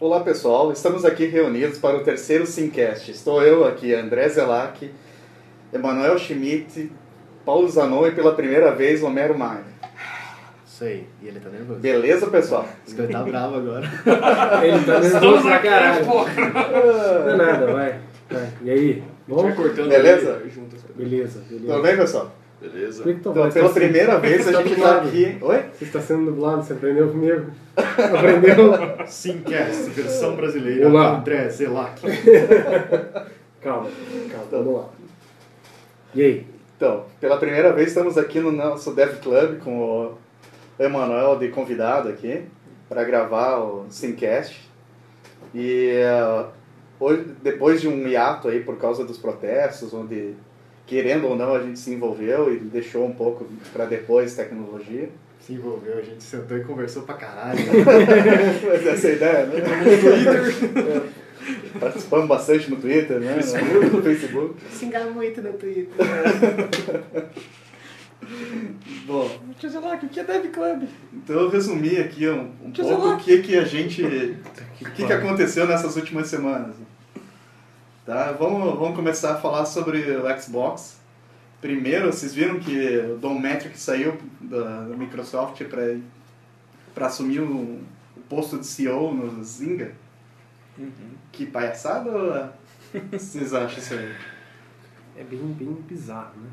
Olá pessoal, estamos aqui reunidos para o terceiro Simcast. Estou eu aqui, André Zelac, Emanuel Schmidt, Paulo Zanon e pela primeira vez Homero Maia. Isso aí, e ele tá nervoso. Beleza, pessoal? Diz que ele tá bravo agora. Ele tá nervoso pra caralho. Não é nada, vai. vai. E aí? Bom? Vai cortando Beleza? junto coisas. Beleza, Tudo beleza. bem, pessoal? Beleza. Então, pela assim? primeira vez a gente está aqui... Oi? Você está sendo dublado, você aprendeu comigo. Aprendeu? Simcast, versão brasileira. Olá. André Zelac. Calma, calma, vamos lá. E aí? Então, pela primeira vez estamos aqui no nosso Dev Club com o Emanuel de convidado aqui para gravar o Simcast. E eh, hoje, depois de um hiato aí por causa dos protestos, onde querendo ou não a gente se envolveu e deixou um pouco para depois tecnologia. Se envolveu, a gente sentou e conversou pra caralho. Mas essa é a ideia, né? É. Participamos bastante no Twitter, né? No Facebook. Xingaram muito no Twitter. Bom, Tio Zelac, o que é Dev Club? Então eu resumi aqui um, um pouco o que, que a gente. o que, que aconteceu nessas últimas semanas. Tá? Vamos, vamos começar a falar sobre o Xbox. Primeiro, vocês viram que o Don Metric saiu da, da Microsoft para assumir o, o posto de CEO no Zynga? Que palhaçada ou vocês acham isso aí? É bem, bem bizarro, né?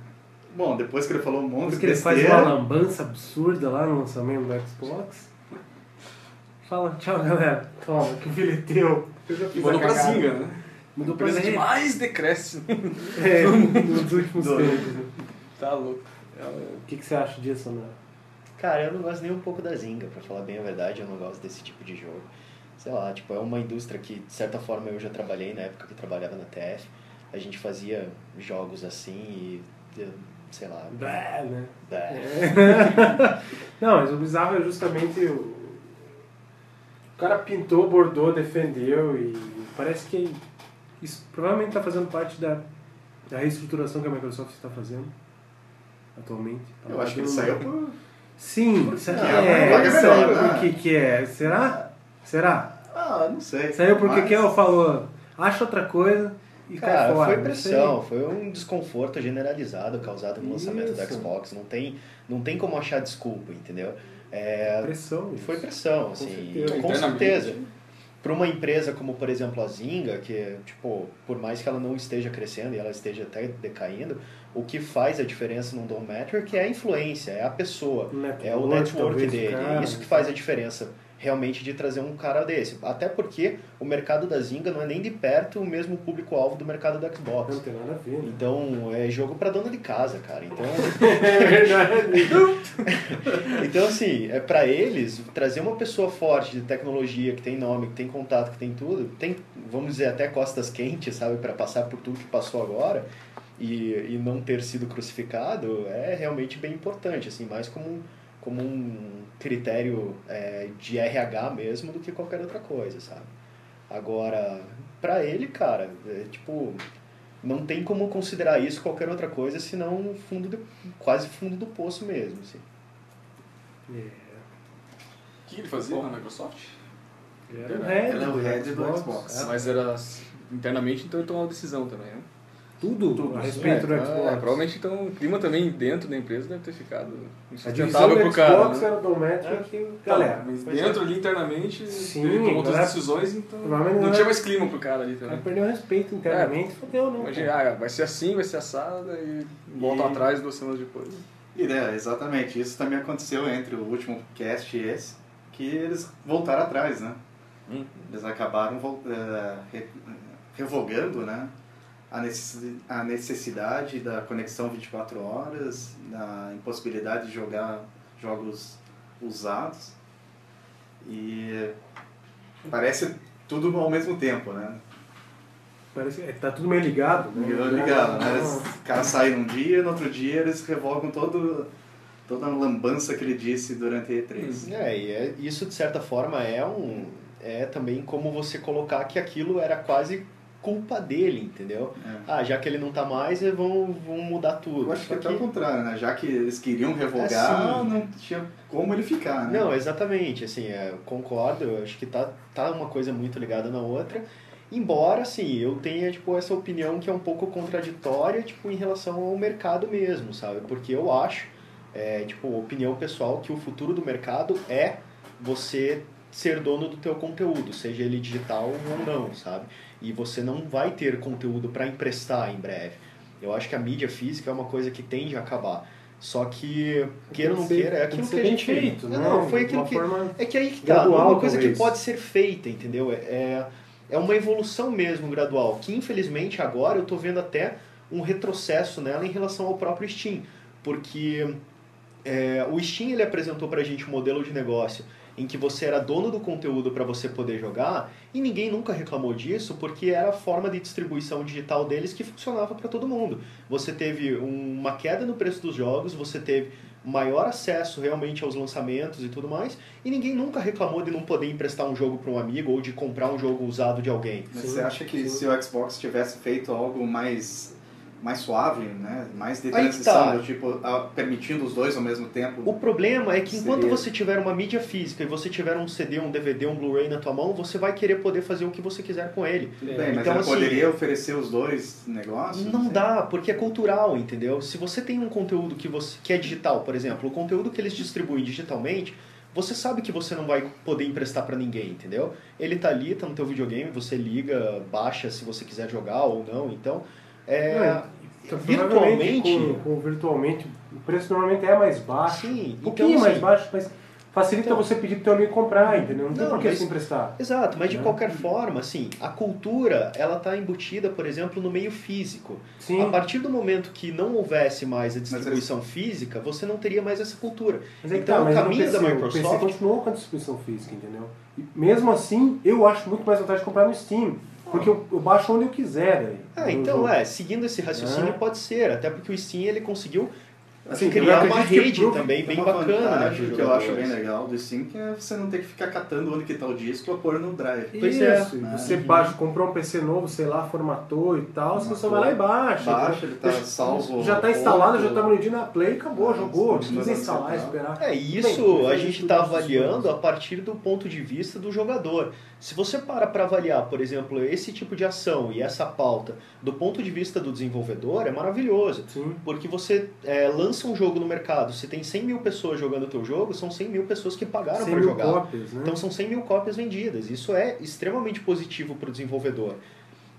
Bom, depois que ele falou um monte Porque de ele faz besteira... uma lambança absurda lá no lançamento do Xbox. Fala, tchau galera. Toma, que o filho é teu. Eu já E fiz mudou a pra cagada. Zinga, né? Mudou pra Empresa que mais decresce. É, nos últimos tempos. Tá louco. O que, que você acha disso, André? Cara, eu não gosto nem um pouco da Zinga, pra falar bem a verdade, eu não gosto desse tipo de jogo. Sei lá, tipo, é uma indústria que, de certa forma, eu já trabalhei na época que eu trabalhava na TF. A gente fazia jogos assim e, sei lá... Bé, né? Bé. Não, mas o bizarro é justamente o. O cara pintou, bordou, defendeu e parece que isso provavelmente está fazendo parte da, da reestruturação que a Microsoft está fazendo atualmente. Ela Eu tá acho que ele dando saiu por... Sim, será que que é é? Saiu melhor, né? por que que é? Será? Será? Ah, não sei. Saiu porque Mas- que ela falou, acha outra coisa e cai Cara, fora. foi pressão, foi um desconforto generalizado causado no lançamento do Isso. Xbox. Não tem, não tem como achar desculpa, entendeu? É. Pressão. Foi pressão, Com assim, certeza. com Internamente. certeza. Para uma empresa como, por exemplo, a Zynga, que, tipo, por mais que ela não esteja crescendo e ela esteja até decaindo, o que faz a diferença num Dom Metric é a influência, é a pessoa, é o network dele. cara, Isso que faz a diferença realmente de trazer um cara desse. Até porque o mercado da Zynga não é nem de perto o mesmo público-alvo do mercado do Xbox. Não tem nada a ver. né? Então, é jogo para dona de casa, cara. Então, É então assim, é para eles trazer uma pessoa forte de tecnologia, que tem nome, que tem contato, que tem tudo, tem, vamos dizer, até costas quentes, sabe, para passar por tudo que passou agora e, e não ter sido crucificado, é realmente bem importante, assim, mais como um, como um critério é, de RH mesmo do que qualquer outra coisa, sabe? Agora, para ele, cara, é, tipo, não tem como considerar isso qualquer outra coisa senão fundo de, quase fundo do poço mesmo, assim. É. O que ele fazia na Microsoft? Ele era Ele é o do, head do Xbox. Xbox. É. Mas era internamente, então ele tomou uma decisão também, né? Tudo, Tudo. a respeito do É, Xbox. é, provavelmente então o clima também dentro da empresa deve ter ficado insustentável do pro cara. Xbox né? era do Metric e galera. Mas Pois dentro ali internamente Sim, ele tomou outras galera- decisões, então não galera- tinha mais clima pro cara ali também. perdeu o respeito internamente, fodeu, não. Imagina, cara. ah, vai ser assim, vai ser assada e volta E- atrás duas semanas depois. E, né, exatamente. Isso também aconteceu entre o último cast e esse, que eles voltaram atrás, né? Hum. Eles acabaram re- revogando, né? A necessi- a necessidade da conexão 24 horas, da impossibilidade de jogar jogos usados. E parece tudo ao mesmo tempo, né? Parece que tá tudo meio ligado, né? Meio ligado, né? Eles- O cara sai num dia, no outro dia eles revogam todo, toda a lambança que ele disse durante a E3. É, e é, isso de certa forma é um é também como você colocar que aquilo era quase culpa dele, entendeu? É. Ah, já que ele não tá mais, vão, vão mudar tudo. Eu acho que Só até o contrário, né? Já que eles queriam revogar, Assim. não tinha como ele ficar, né? Não, exatamente, assim, é, eu concordo, eu acho que tá, tá uma coisa muito ligada na outra, embora, assim, eu tenha, tipo, essa opinião que é um pouco contraditória, tipo, em relação ao mercado mesmo, sabe? Porque eu acho, é, tipo, opinião pessoal, que o futuro do mercado é você ser dono do teu conteúdo, seja ele digital ou não, sabe? E você não vai ter conteúdo para emprestar em breve. Eu acho que a mídia física é uma coisa que tende a acabar. Só que, queira ou não que queira, é aquilo que que, a gente... feito, não, né? não, foi De aquilo que... É que aí que tá, não é uma coisa que talvez. pode ser feita, entendeu? É, é uma evolução mesmo gradual, que infelizmente agora eu tô vendo até um retrocesso nela em relação ao próprio Steam, porque é, o Steam ele apresentou pra gente um modelo de negócio em que você era dono do conteúdo para você poder jogar e ninguém nunca reclamou disso porque era a forma de distribuição digital deles que funcionava para todo mundo. Você teve um- uma queda no preço dos jogos, você teve maior acesso realmente aos lançamentos e tudo mais, e ninguém nunca reclamou de não poder emprestar um jogo para um amigo ou de comprar um jogo usado de alguém. Mas você acha que se o Xbox tivesse feito algo mais, mais suave, né? Mais de Aí que transição, tá. do tipo, ah, permitindo os dois ao mesmo tempo? O problema é que enquanto Seria- você tiver uma mídia física e você tiver um CD, um DVD, um Blu-ray na tua mão, você vai querer poder fazer o que você quiser com ele. Tudo bem, mas Então, ele assim, poderia oferecer os dois negócios? Não sei. dá, porque é cultural, entendeu? Se você tem um conteúdo que, você, que é digital, por exemplo, o conteúdo que eles distribuem digitalmente, você sabe que você não vai poder emprestar pra ninguém, entendeu? Ele tá ali, tá no teu videogame, você liga, baixa se você quiser jogar ou não, então... É, Então, virtualmente... Com, com virtualmente, o preço normalmente é mais baixo. Sim, um pouquinho então, mais assim, baixo, mas facilita Então- você pedir pro teu amigo comprar, entendeu? Não, tem Não, por que mas- se emprestar. Exato, mas de Né? qualquer forma, assim, a cultura, ela tá embutida, por exemplo, no meio físico. Sim, A partir do momento que não houvesse mais a distribuição física, você não teria mais essa cultura. mas é então, tá, o mas caminho PC, da O PC Microsoft- continuou com a distribuição física, entendeu? E mesmo assim, eu acho muito mais vantagem comprar no Steam. Porque eu, eu baixo onde eu quiser. Daí, Ah, então jogo. é, seguindo esse raciocínio É. pode ser, até porque o Steam ele conseguiu Assim, criar uma rede pro- também bem uma bacana, né, que eu acho bem legal do Steam, que é você não ter que ficar catando onde que tá o disco pra pôr no drive. Pois é. Isso, e Ah, você baixa, comprou um PC novo, sei lá, formatou e tal, você só Formatou, vai lá e baixa. baixa, entendeu? ele tá Deixa- salvo Já tá instalado, outro. já tá bonitinho na Play, acabou, Ah, jogou. Precisa instalar, esperar. É, Bem, isso faz a gente essas avaliando a partir do ponto de vista do jogador. Se você para para avaliar, por exemplo, esse tipo de ação e essa pauta do ponto de vista do desenvolvedor, é maravilhoso. Sim. Porque você é, lança um jogo no mercado, se tem 100 mil pessoas jogando o teu jogo, são 100 mil pessoas que pagaram 100 para jogar. cópias, né? Então são 100 mil cópias vendidas. Isso é extremamente positivo para o desenvolvedor.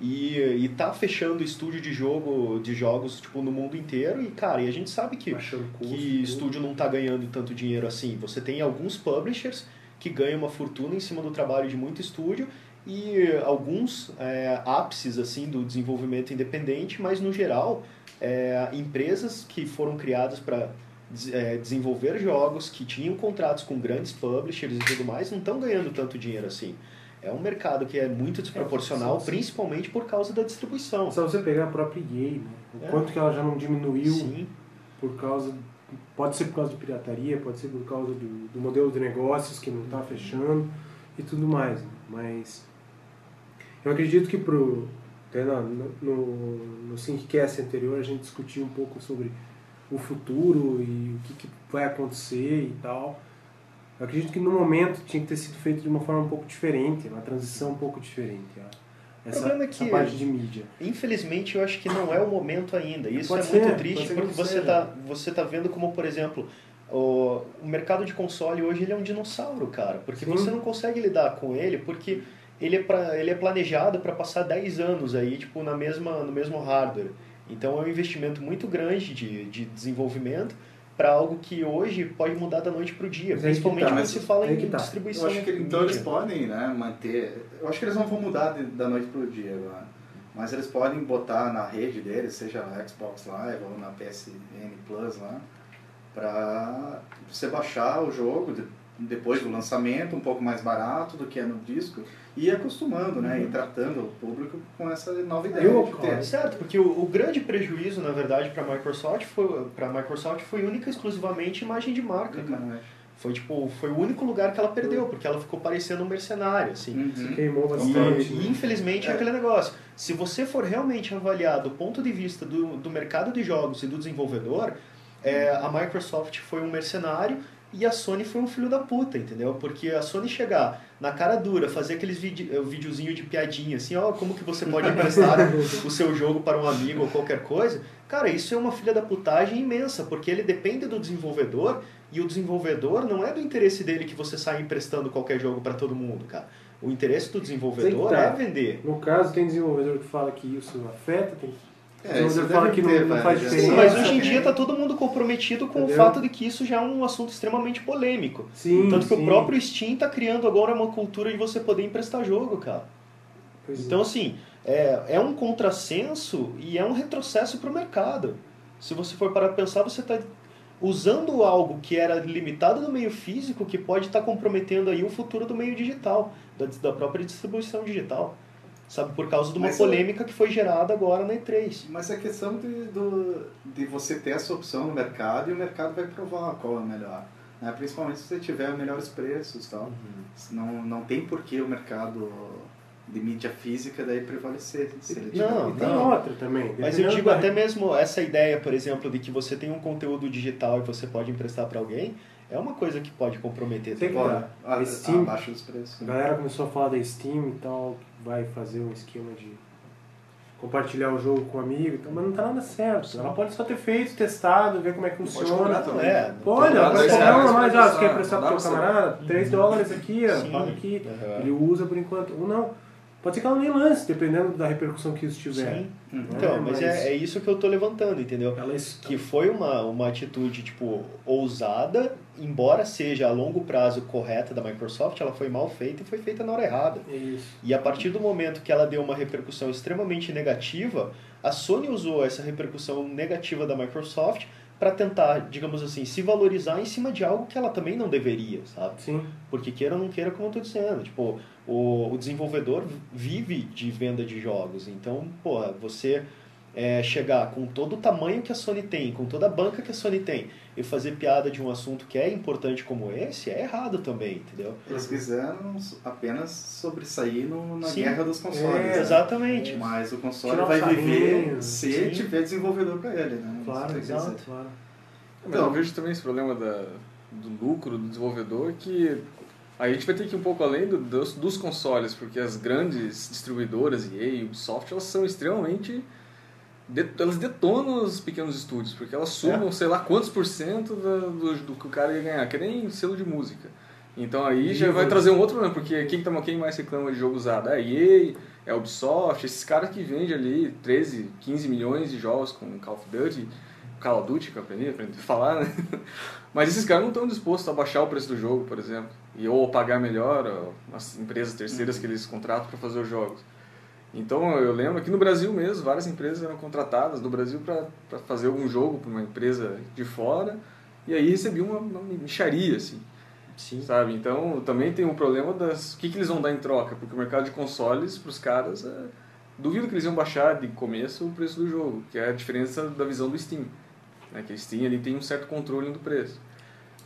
E, e tá fechando estúdio de jogo de jogos tipo no mundo inteiro e cara, e a gente sabe que Baixando custo, que tudo. estúdio não tá ganhando tanto dinheiro assim. Você tem alguns publishers que ganham uma fortuna em cima do trabalho de muito estúdio e alguns é, ápices assim do desenvolvimento independente, mas no geral é, empresas que foram criadas para desenvolver jogos que tinham contratos com grandes publishers e tudo mais não estão ganhando tanto dinheiro assim. É um mercado que é muito desproporcional, sim, sim. principalmente por causa da distribuição. Só você pegar a própria EA, né? O É. quanto que ela já não diminuiu Sim. por causa. Pode ser por causa de pirataria, pode ser por causa do, do modelo de negócios que não está fechando e tudo mais. né? Mas eu acredito que pro, na- no, no, no Synccast anterior a gente discutiu um pouco sobre o futuro e o que, que vai acontecer e tal. Eu acredito que no momento tinha que ter sido feito de uma forma um pouco diferente, uma transição um pouco diferente. ó. Essa, problema é essa que- parte de mídia. Infelizmente, eu acho que não é o momento ainda. Isso Pode é ser, muito triste porque você seja. tá, você tá vendo como, por exemplo, o, o mercado de console hoje ele é um dinossauro, cara. Porque Sim. você não consegue lidar com ele porque ele é, pra, ele é planejado para passar 10 anos aí, tipo, na mesma, no mesmo hardware. Então é um investimento muito grande de, de desenvolvimento para algo que hoje pode mudar da noite para o dia. Que Principalmente tá, quando se fala aí em que tá. Eu distribuição. acho que então eles podem né, manter. Eu acho que eles não vão mudar de- da noite pro dia agora. Mas eles podem botar na rede deles, seja na Xbox Live ou na PSN Plus lá, pra você baixar o jogo depois do lançamento, um pouco mais barato do que é no disco, e acostumando, né? E tratando o público com essa nova ideia Eu, cara, ter. Certo, porque o, o grande prejuízo, na verdade, para a Microsoft foi para Microsoft foi única e exclusivamente imagem de marca, cara. Mas- Foi tipo, foi o único lugar que ela perdeu, porque ela ficou parecendo um mercenário, assim. Se Uhum. queimou E, bastante. e, né? infelizmente é. É. aquele negócio. Se você for realmente avaliar do ponto de vista do, do mercado de jogos e do desenvolvedor, é, a Microsoft foi um mercenário e a Sony foi um filho da puta, entendeu? Porque a Sony chegar na cara dura, fazer aqueles vide, eh, videozinho de piadinha, assim, ó, como que você pode emprestar o seu jogo para um amigo ou qualquer coisa, cara, isso é uma filha da putagem imensa, porque ele depende do desenvolvedor e o desenvolvedor não é do interesse dele que você saia emprestando qualquer jogo para todo mundo, cara. O interesse do desenvolvedor que é tá. vender. No caso, tem desenvolvedor que fala que isso afeta, tem É, isso que fala que ter, não, faz Sim, diferença. mas hoje em dia tá todo mundo comprometido com Entendeu? o fato de que isso já é um assunto extremamente polêmico. Sim, Tanto que sim. o próprio Steam tá criando agora uma cultura de você poder emprestar jogo, cara. Pois é. Então, assim, é, é um contrassenso e é um retrocesso para o mercado. Se você for para pensar, você está usando algo que era limitado no meio físico que pode estar comprometendo aí o futuro do meio digital, da, da própria distribuição digital. Sabe, por causa de uma Mas eu- polêmica que foi gerada agora na E3. Mas é questão de, do, de você ter essa opção no mercado e o mercado vai provar qual é o melhor. Né? Principalmente se você tiver melhores preços tal. Não, não tem por que o mercado de mídia física daí prevalecer. Não, E tem não. outra também. Mas eu digo até mesmo essa ideia, por exemplo, de que você tem um conteúdo digital e você pode emprestar para alguém, é uma coisa que pode comprometer. Tem que também. Pode, tá. a- Steam- abaixo dos preços. A galera começou a falar da Steam e tal, vai fazer um esquema de compartilhar o jogo com um amigo, e tal, mas não tá nada certo. Ela pode só ter feito, testado, ver como é que Pode funciona. É, Pode, Dá ela pode reais uma mais, ah, você quer emprestar pro seu camarada? 3 dólares aqui, ó, aqui. Aham. Ele usa por enquanto. Ou não. Pode ser que ela nem lance, dependendo da repercussão que isso tiver. Sim. Uhum. Então, É, mas, mas- é, é isso que eu tô levantando, entendeu? Ela es- Que foi uma, uma atitude, tipo, ousada, embora seja a longo prazo correta da Microsoft, ela foi mal feita e foi feita na hora errada. É isso. E a partir do momento que ela deu uma repercussão extremamente negativa, a Sony usou essa repercussão negativa da Microsoft para tentar, digamos assim, se valorizar em cima de algo que ela também não deveria, sabe? Sim. Porque queira ou não queira, como eu tô dizendo, tipo, o, o desenvolvedor vive de venda de jogos. Então, porra, você é, chegar com todo o tamanho que a Sony tem, com toda a banca que a Sony tem, e fazer piada de um assunto que é importante como esse, é errado também, entendeu? Eles quiseram apenas sobressair no- na Sim. guerra dos consoles. É, né? Exatamente. Mas o console vai viver se sim. tiver desenvolvedor para ele, né? Claro, exato. Claro. Mas Então- eu vejo também esse problema da, do lucro do desenvolvedor que aí a gente vai ter que ir um pouco além do- dos, dos consoles, porque as grandes distribuidoras, EA e Ubisoft, elas são extremamente... de- elas detonam os pequenos estúdios, porque elas sumam sei lá quantos por cento da- do, do que o cara ia ganhar, que nem selo de música. Então aí já vai trazer um outro problema, porque quem, tá- quem mais reclama de jogo usado? É a EA, é a Ubisoft, esses caras que vendem ali 13, 15 milhões de jogos com Call of Duty, Call of Duty, que eu aprendi, aprendi a falar, né? Mas esses caras não estão dispostos a baixar o preço do jogo, por exemplo, e ou pagar melhor ó, as empresas terceiras que eles contratam para fazer os jogos. Então eu lembro que no Brasil mesmo, várias empresas eram contratadas no Brasil para fazer algum jogo para uma empresa de fora, e aí recebiam uma, uma micharia, assim Sim. sabe? Então também tem um problema das o que, que eles vão dar em troca, porque o mercado de consoles para os caras é... duvido que eles iam baixar de começo o preço do jogo, que é a diferença da visão do Steam, né? Que o Steam ele tem um certo controle do preço.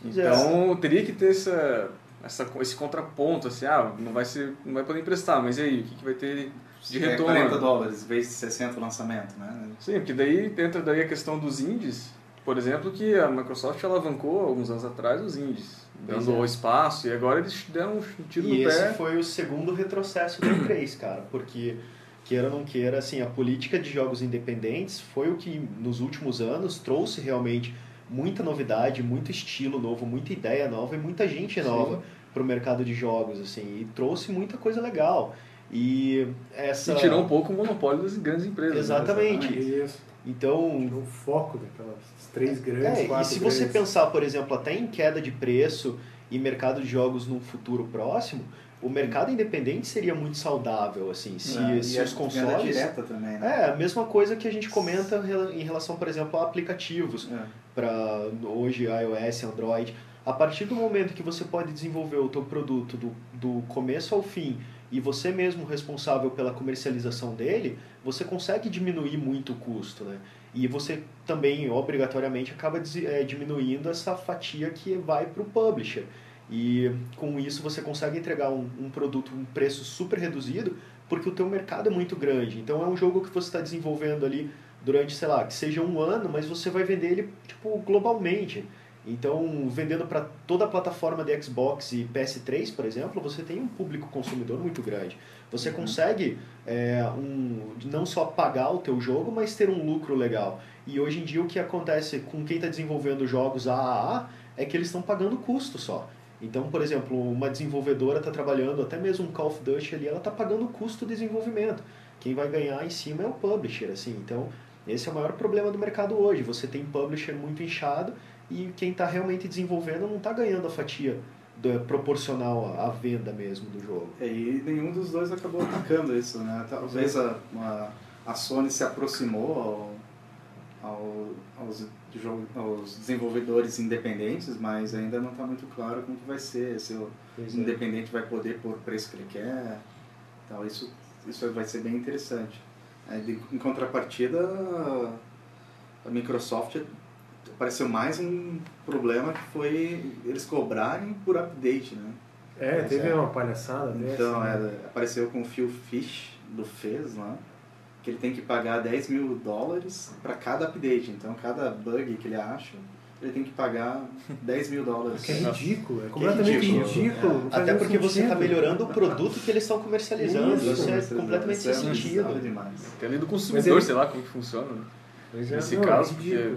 É. Então teria que ter essa, essa esse contraponto assim, ah, não vai ser não vai poder emprestar, mas e aí o que, que vai ter de É retorno? 40 dólares, vezes 60 o lançamento, né? Sim, porque daí entra daí a questão dos indies, por exemplo, que a Microsoft alavancou alguns anos atrás os indies, dando é. espaço, e agora eles deram um tiro E no esse pé. foi o segundo retrocesso do E3, cara, porque queira ou não queira, assim, a política de jogos independentes foi o que nos últimos anos trouxe realmente muita novidade, muito estilo novo, muita ideia nova e muita gente nova para o mercado de jogos, assim, e trouxe muita coisa legal. E essa E tirou um pouco o monopólio das grandes empresas. né? Exatamente. Isso. então Tirou o foco daquelas três grandes, É, e quatro se você grandes. pensar, por exemplo, até em queda de preço e mercado de jogos num futuro próximo, o mercado independente seria muito saudável, assim, se, É, se e a os consoles... direta também, né? É, a mesma coisa que a gente comenta em relação, por exemplo, a aplicativos É. para hoje iOS, Android. A partir do momento que você pode desenvolver o teu produto do, do começo ao fim e você mesmo responsável pela comercialização dele, você consegue diminuir muito o custo, né? E você também, obrigatoriamente, acaba é, diminuindo essa fatia que vai para o publisher. E com isso você consegue entregar um, um produto um preço super reduzido, porque o teu mercado é muito grande. Então é um jogo que você está desenvolvendo ali durante, sei lá, que seja um ano, mas você vai vender ele tipo globalmente. Então, vendendo para toda a plataforma de Xbox e PS3, por exemplo, você tem um público consumidor muito grande. Você uhum. consegue é, um, não só pagar o teu jogo, mas ter um lucro legal. E hoje em dia o que acontece com quem está desenvolvendo jogos AAA é que eles estão pagando custo só. Então, por exemplo, uma desenvolvedora está trabalhando, até mesmo um Call of Duty ali, ela está pagando o custo de desenvolvimento. Quem vai ganhar em cima é o publisher, assim. Então, esse é o maior problema do mercado hoje. Você tem publisher muito inchado e quem está realmente desenvolvendo não está ganhando a fatia do, proporcional à venda mesmo do jogo. É, e nenhum dos dois acabou atacando isso, né? Talvez a, a, a Sony se aproximou ao, ao, aos, aos desenvolvedores independentes, mas ainda não está muito claro como que vai ser, se o pois é. independente é. vai poder pôr o preço que ele quer. Então, isso, isso vai ser bem interessante. Em contrapartida, a Microsoft apareceu mais um problema que foi eles cobrarem por update, né? É, teve é. uma palhaçada Então, dessa, né? é, apareceu com o Phil Fish do Fez lá, que ele tem que pagar 10 mil dólares para cada update. Então, cada bug que ele acha, ele tem que pagar 10 mil dólares. Que é ridículo, é completamente ridículo. ridículo. É. Até porque você está melhorando o produto que eles estão comercializando. Isso, isso é completamente sem sentido. Demais. Tem além do consumidor, ele... sei lá como que funciona. Né? É, Nesse não, caso, é porque...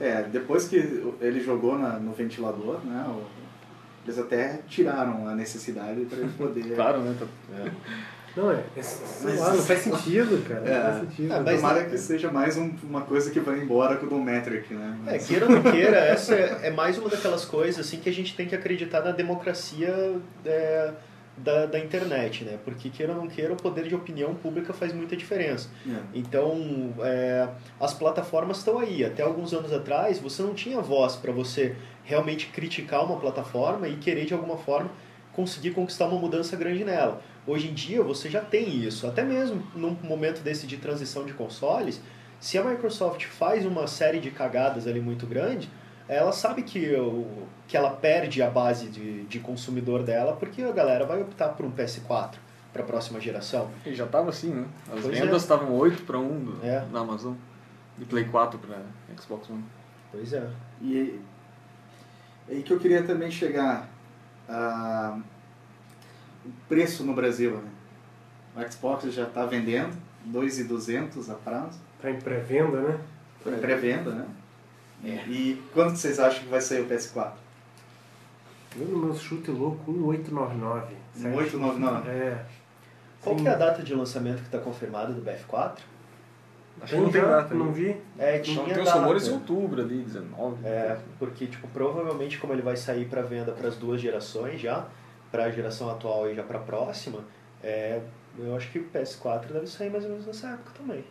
É, depois que ele jogou na, no ventilador, né, eles até tiraram a necessidade para ele poder... claro, né? Tá, é. Não, é, é sei lá, não faz sentido, cara. É, não faz sentido. É, mas tomara que seja mais um, uma coisa que vai embora com o Dometric, né? Mas... É, queira ou não queira, essa é, é, mais uma daquelas coisas assim que a gente tem que acreditar na democracia é, da, da internet, né? Porque queira ou não queira, o poder de opinião pública faz muita diferença. É. Então, é, as plataformas estão aí. Até alguns anos atrás, você não tinha voz para você realmente criticar uma plataforma e querer de alguma forma conseguir conquistar uma mudança grande nela. Hoje em dia você já tem isso, até mesmo num momento desse de transição de consoles, se a Microsoft faz uma série de cagadas ali muito grande, ela sabe que, que ela perde a base de, de consumidor dela porque a galera vai optar por um PS4 para a próxima geração. E já estava assim, né? As pois vendas é. estavam é. 8 para 1 do, é. na Amazon e Play 4 para Xbox One. Pois é. E aí que eu queria também chegar. Uh, o preço no Brasil. Né? O Xbox já está vendendo, 2,200 a prazo. Está em pré-venda, né? Está em pré-venda, né? É. E quando vocês acham que vai sair o PS4? Eu no meu chute louco, 1899. 1899? É. Qual que é a data de lançamento que está confirmada do BF4? Acho que não tem data, não vi. É, tinha tem os rumores em outubro ali, 19. É, porque tipo, provavelmente como ele vai sair para venda para as duas gerações já, para a geração atual e já para a próxima, é, eu acho que o PS4 deve sair mais ou menos nessa época também.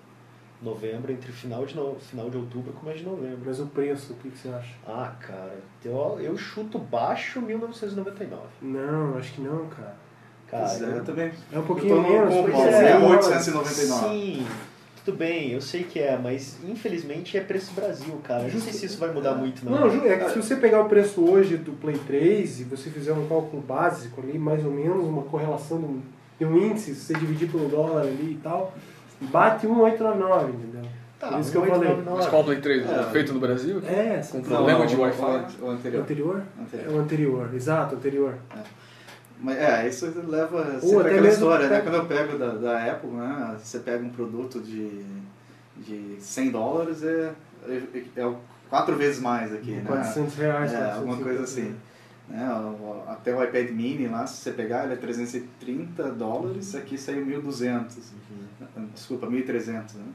Novembro, entre final de, no, final de outubro com mês de novembro. Mas o preço, o que, que você acha? Ah, cara, eu, eu chuto baixo 1999. Não, acho que não, cara. Cara, é, eu, também. É um pouquinho menos. Com, é, 1899. Sim, tudo bem, eu sei que é, mas infelizmente é preço Brasil, cara. Eu não sei se isso vai mudar muito, não. Não, é que se você pegar o preço hoje do Play 3 e você fizer um cálculo básico ali, mais ou menos, uma correlação de um, de um índice, se você dividir pelo dólar ali e tal, bate 1,899, entendeu? Tá, Por isso que eu falei. Mas qual Play 3? É, feito no Brasil? É, com problema de Wi-Fi? O anterior. O anterior? É o anterior, exato, o anterior. É. Mas é, isso leva sempre aquela história, né? Quando eu pego da, da Apple, né? Você pega um produto de, de 100 dólares, é, é, é quatro vezes mais aqui, 400 né? reais. É, alguma coisa assim. Né? Até o iPad mini lá, se você pegar, ele é 330 dólares, aqui saiu 1.200. Uhum. Desculpa, 1.300, né?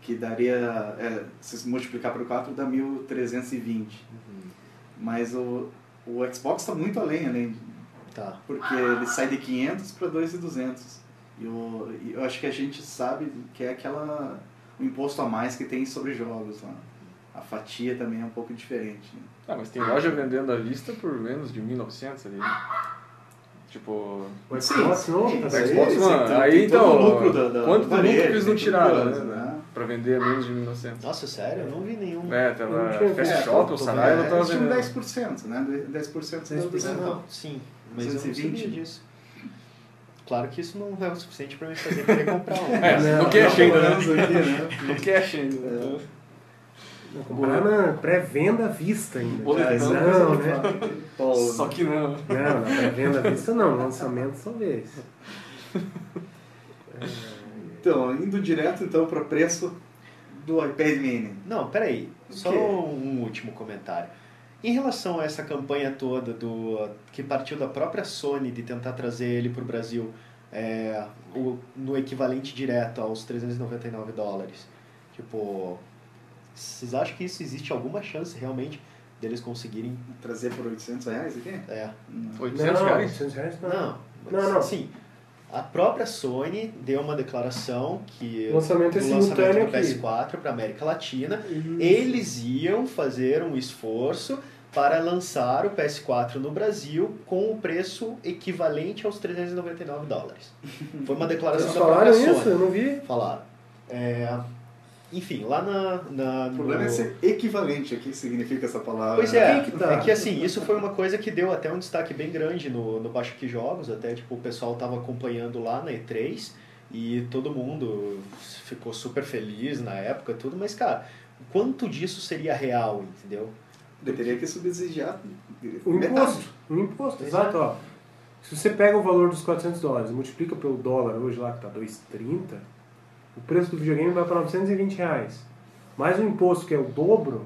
Que daria, é, se multiplicar por 4, dá 1.320. Uhum. Mas o, o Xbox está muito além, além Tá. Porque ele sai de 500 para 2,200. E eu, eu acho que a gente sabe que é aquela o imposto a mais que tem sobre jogos lá. A fatia também é um pouco diferente. Né? Ah, mas tem loja vendendo à vista por menos de 1.900 ali. Tipo. O Xbox não? O Xbox não. Aí então. Lucro da, da, quanto do lucro que eles não tiraram, né? né? pra vender a menos de 1.900. Nossa, sério? Eu não vi nenhum. É, tava Fast. Shop, o tô Saraiva vendo. tava vendendo. 10%, né? 10% da 10%. não. Não, sim, mas eu não 220. sabia disso. Claro que isso não é o suficiente pra me fazer querer comprar um. É, Não, no cash ainda, né? Falamos aqui, né? Cash ainda. né? Comprar na pré-venda à vista ainda. Boletão. Não, né? Só que não. Não, na pré-venda à vista não, lançamento talvez. Então, indo direto então para o preço do iPad Mini. Não, peraí. Só um último comentário. Em relação a essa campanha toda do que partiu da própria Sony de tentar trazer ele para o Brasil é, o- no equivalente direto aos 399 dólares, tipo, vocês acham que isso existe alguma chance realmente deles conseguirem? Trazer por 800 reais aqui? É, Não. 800 não, reais? 800 reais não. não, Não, não. Sim, a própria Sony deu uma declaração que O lançamento é do lançamento simultâneo do aqui. PS4 para América Latina Isso. eles iam fazer um esforço para lançar o PS4 no Brasil com o preço equivalente aos 399 dólares. Foi uma declaração Eles da própria falaram isso? Sony. Eu não vi. Falaram. É, enfim, lá na... na O problema no- é ser equivalente. O que significa essa palavra? Pois é, que tá? é que assim, isso foi uma coisa que deu até um destaque bem grande no, no Baixo Que Jogos, até tipo, o pessoal tava acompanhando lá na E3 e todo mundo ficou super feliz na época e tudo, mas cara, quanto disso seria real, entendeu? Teria que subsidiar O metade. imposto. O imposto, exato. Ó. Se você pega o valor dos 400 dólares e multiplica pelo dólar hoje lá, que tá 2,30, o preço do videogame vai para 920 reais. Mais o imposto, que é o dobro,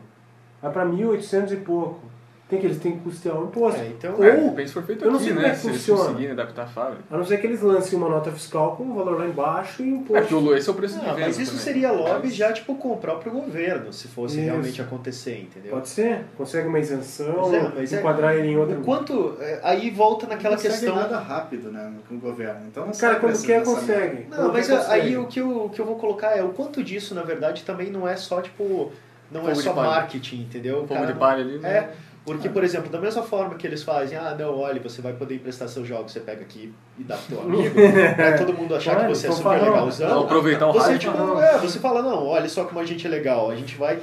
vai para 1.800 e pouco. Tem que eles têm que custear o imposto. É, então, Ou- É, for feito eu não aqui, sei como é né? que Se eles funciona. conseguirem adaptar a fábrica. A não ser que eles lancem uma nota fiscal com o valor lá embaixo e o É, imposto. o- esse é o preço de Não, venda mas isso também. seria lobby já tipo com o próprio governo, se fosse Isso. realmente acontecer, entendeu? Pode ser, consegue uma isenção, é, mas é- enquadrar ele em outro. O quanto é, aí volta naquela não consegue questão nada rápido, né, com o governo. Então não Cara, quando quer, consegue. Não, Quando mas consegue. aí o que, eu, o que eu vou colocar é o quanto disso, na verdade, também não é só, tipo, não é Fogo de só marketing, entendeu? Fogo Cara, de não- palha ali. né? É, porque, por exemplo, da mesma forma que eles fazem, ah, não, olha, você vai poder emprestar seus jogos, você pega aqui e dá pro teu amigo, pra todo mundo achar que você é então super fala, legalzão. Vamos aproveitar o Você, tipo, não. é, você fala, não, olha só como a gente é legal, a gente vai,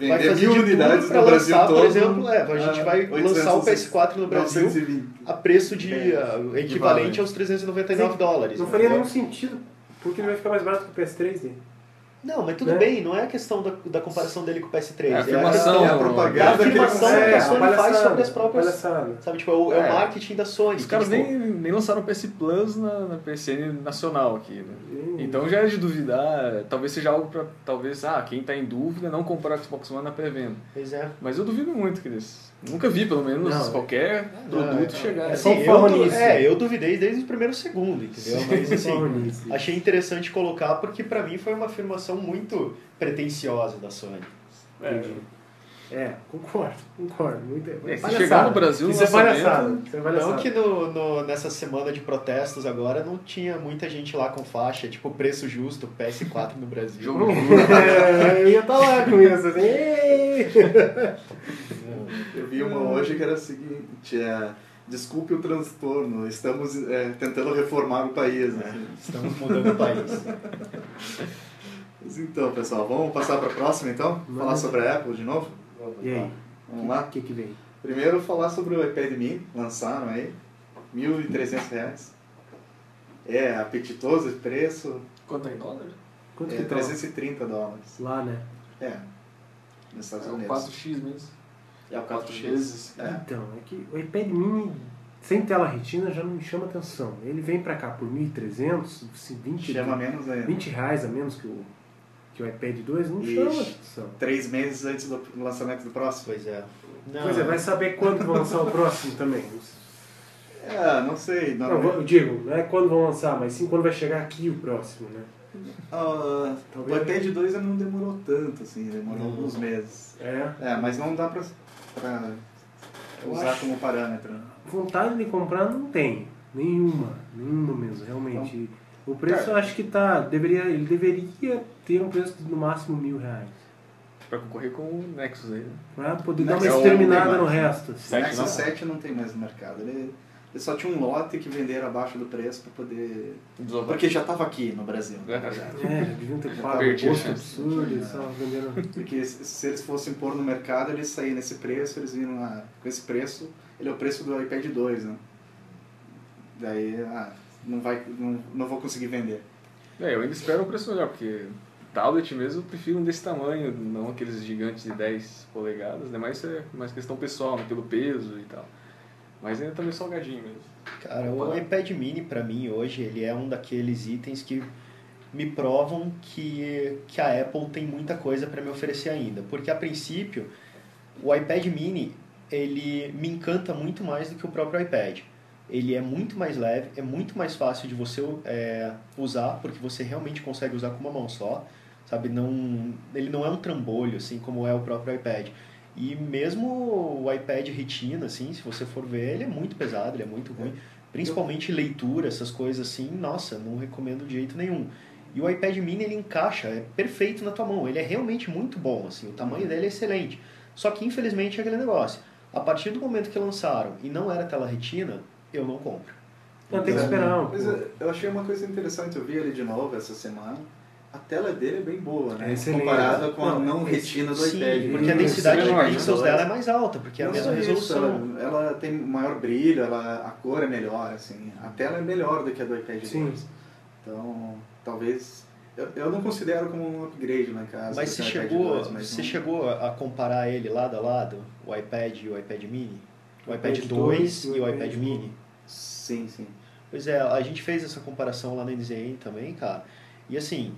vai fazer mil de tudo unidades pra no Brasil lançar, todo. por exemplo, é, a gente a vai 800, lançar o PS4 no Brasil 920. a preço de É, equivalente aos 399 Sim. dólares. Não faria nenhum sentido, porque ele vai ficar mais barato que o PS3 dele. Não, mas tudo Né? bem, não é a questão da, da comparação dele com o PS3. É a a afirmação, questão- É a é a propaganda que ele afirmação que consegue. a Sony faz sobre as próprias. Palhaçada. Sabe, tipo, é o, é o É. marketing da Sony. Os que, caras tipo, nem, nem lançaram o PS Plus na, na PSN nacional aqui, né? Hum. Então já é de duvidar, talvez seja algo pra, talvez, ah, quem tá em dúvida não comprar o Xbox One na pré-venda. Pois é. Mas eu duvido muito que eles, nunca vi pelo menos Não, qualquer produto é, chegar. É, assim, eu, farronice. é, eu duvidei desde o primeiro segundo, entendeu? Mas assim, achei interessante colocar porque pra mim foi uma afirmação muito pretensiosa da Sony. É. É, concordo, concordo. Muito, É, se chegar no Brasil, Isso é no lançamento- palhaçada. É Não que no, no- nessa semana de protestos agora não tinha muita gente lá com faixa, tipo preço justo, PS4 no Brasil. Jogo É, eu ia estar lá com isso, assim. Eu vi uma hoje que era o seguinte, é, desculpe o transtorno, estamos é, tentando reformar o país. Né? Estamos mudando o país. Mas então, pessoal, vamos passar para a próxima então? Vamos. Falar sobre a Apple de novo? E aí? Vamos lá? O que que vem? Primeiro falar sobre o iPad mini, lançaram aí, 1.300 reais. É apetitoso esse preço, Quanto é em dólar? Quanto é que tá 330 dólares. lá, né? É, nos Estados É o Unidos. 4X mesmo. É o 4 4X. vezes. É. Então, é que o iPad mini sem tela retina já não me chama atenção. Ele vem pra cá por 1.300, se 20, Chama menos ainda. 20 reais a menos que o, que o iPad 2, não Ixi. chama atenção. Três meses antes do lançamento do próximo. Pois é. Não, Pois é, vai saber quando vão lançar o próximo também. É, não sei. Não, Não, eu digo, não é quando vão lançar, mas sim quando vai chegar aqui o próximo, né? Ah, o Talvez- iPad 2 não demorou tanto, assim, demorou Não. alguns meses. É. É, mas não dá pra, pra usar acho- como parâmetro. Vontade de comprar não tem. Nenhuma. Nenhuma mesmo, realmente. O preço eu acho que tá. Deveria, ele deveria ter um preço de no máximo mil reais. Pra concorrer com o Nexus aí, né? Pra poder dar Nexus uma não tem exterminada no resto. O assim. Sete Nexus não? 7 não tem mais no mercado. Ele Eles só tinham um lote que venderam abaixo do preço para poder. Desovar. Porque já estava aqui no Brasil, É. É, deviam ter pago um absurdo, estavam vendendo. Porque se se eles fossem pôr no mercado, eles saíam nesse preço, eles viram, ah, com esse preço, ele é o preço do iPad 2, né? Daí, ah, não, vai, não, não vou conseguir vender. É, eu ainda espero um preço melhor, porque tablet mesmo eu prefiro um desse tamanho, não aqueles gigantes de 10 polegadas, né? Mas isso é mais questão pessoal, né? Pelo peso e tal. Mas ainda tá meio salgadinho mesmo. Cara, o iPad mini pra mim hoje, ele é um daqueles itens que me provam que, que a Apple tem muita coisa para me oferecer ainda. Porque a princípio, o iPad mini, ele me encanta muito mais do que o próprio iPad. Ele é muito mais leve, é muito mais fácil de você é, usar, porque você realmente consegue usar com uma mão só, sabe? Não, ele não é um trambolho, assim como é o próprio iPad. E mesmo o iPad Retina, assim, se você for ver, ele é muito pesado, ele é muito ruim. Principalmente leitura, essas coisas assim, nossa, não recomendo de jeito nenhum. E o iPad mini, ele encaixa, é perfeito na tua mão, ele é realmente muito bom, assim, o tamanho dele é excelente. Só que, infelizmente, é aquele negócio. A partir do momento que lançaram e não era tela retina, eu não compro. Não, tem que esperar um Mas pouco. eu, eu achei uma coisa interessante, eu vi ele de novo essa semana. A tela dele é bem boa, né? É. Comparada com a Não, não retina do Sim, iPad. porque a densidade de menor, né? pixels dela é mais alta, porque é a mesma isso, resolução. ela, ela tem maior brilho, ela, a cor é melhor, assim. A tela é melhor do que a do iPad Sim. 2. Então, talvez... Eu, eu não considero como um upgrade em casa. Mas você chegou, 2, mas você não- chegou a comparar ele lado a lado, o iPad e o iPad mini? O iPad iPad 2 2 e o iPad mini? Sim, sim. Pois é, a gente fez essa comparação lá na NZN também, cara. E assim,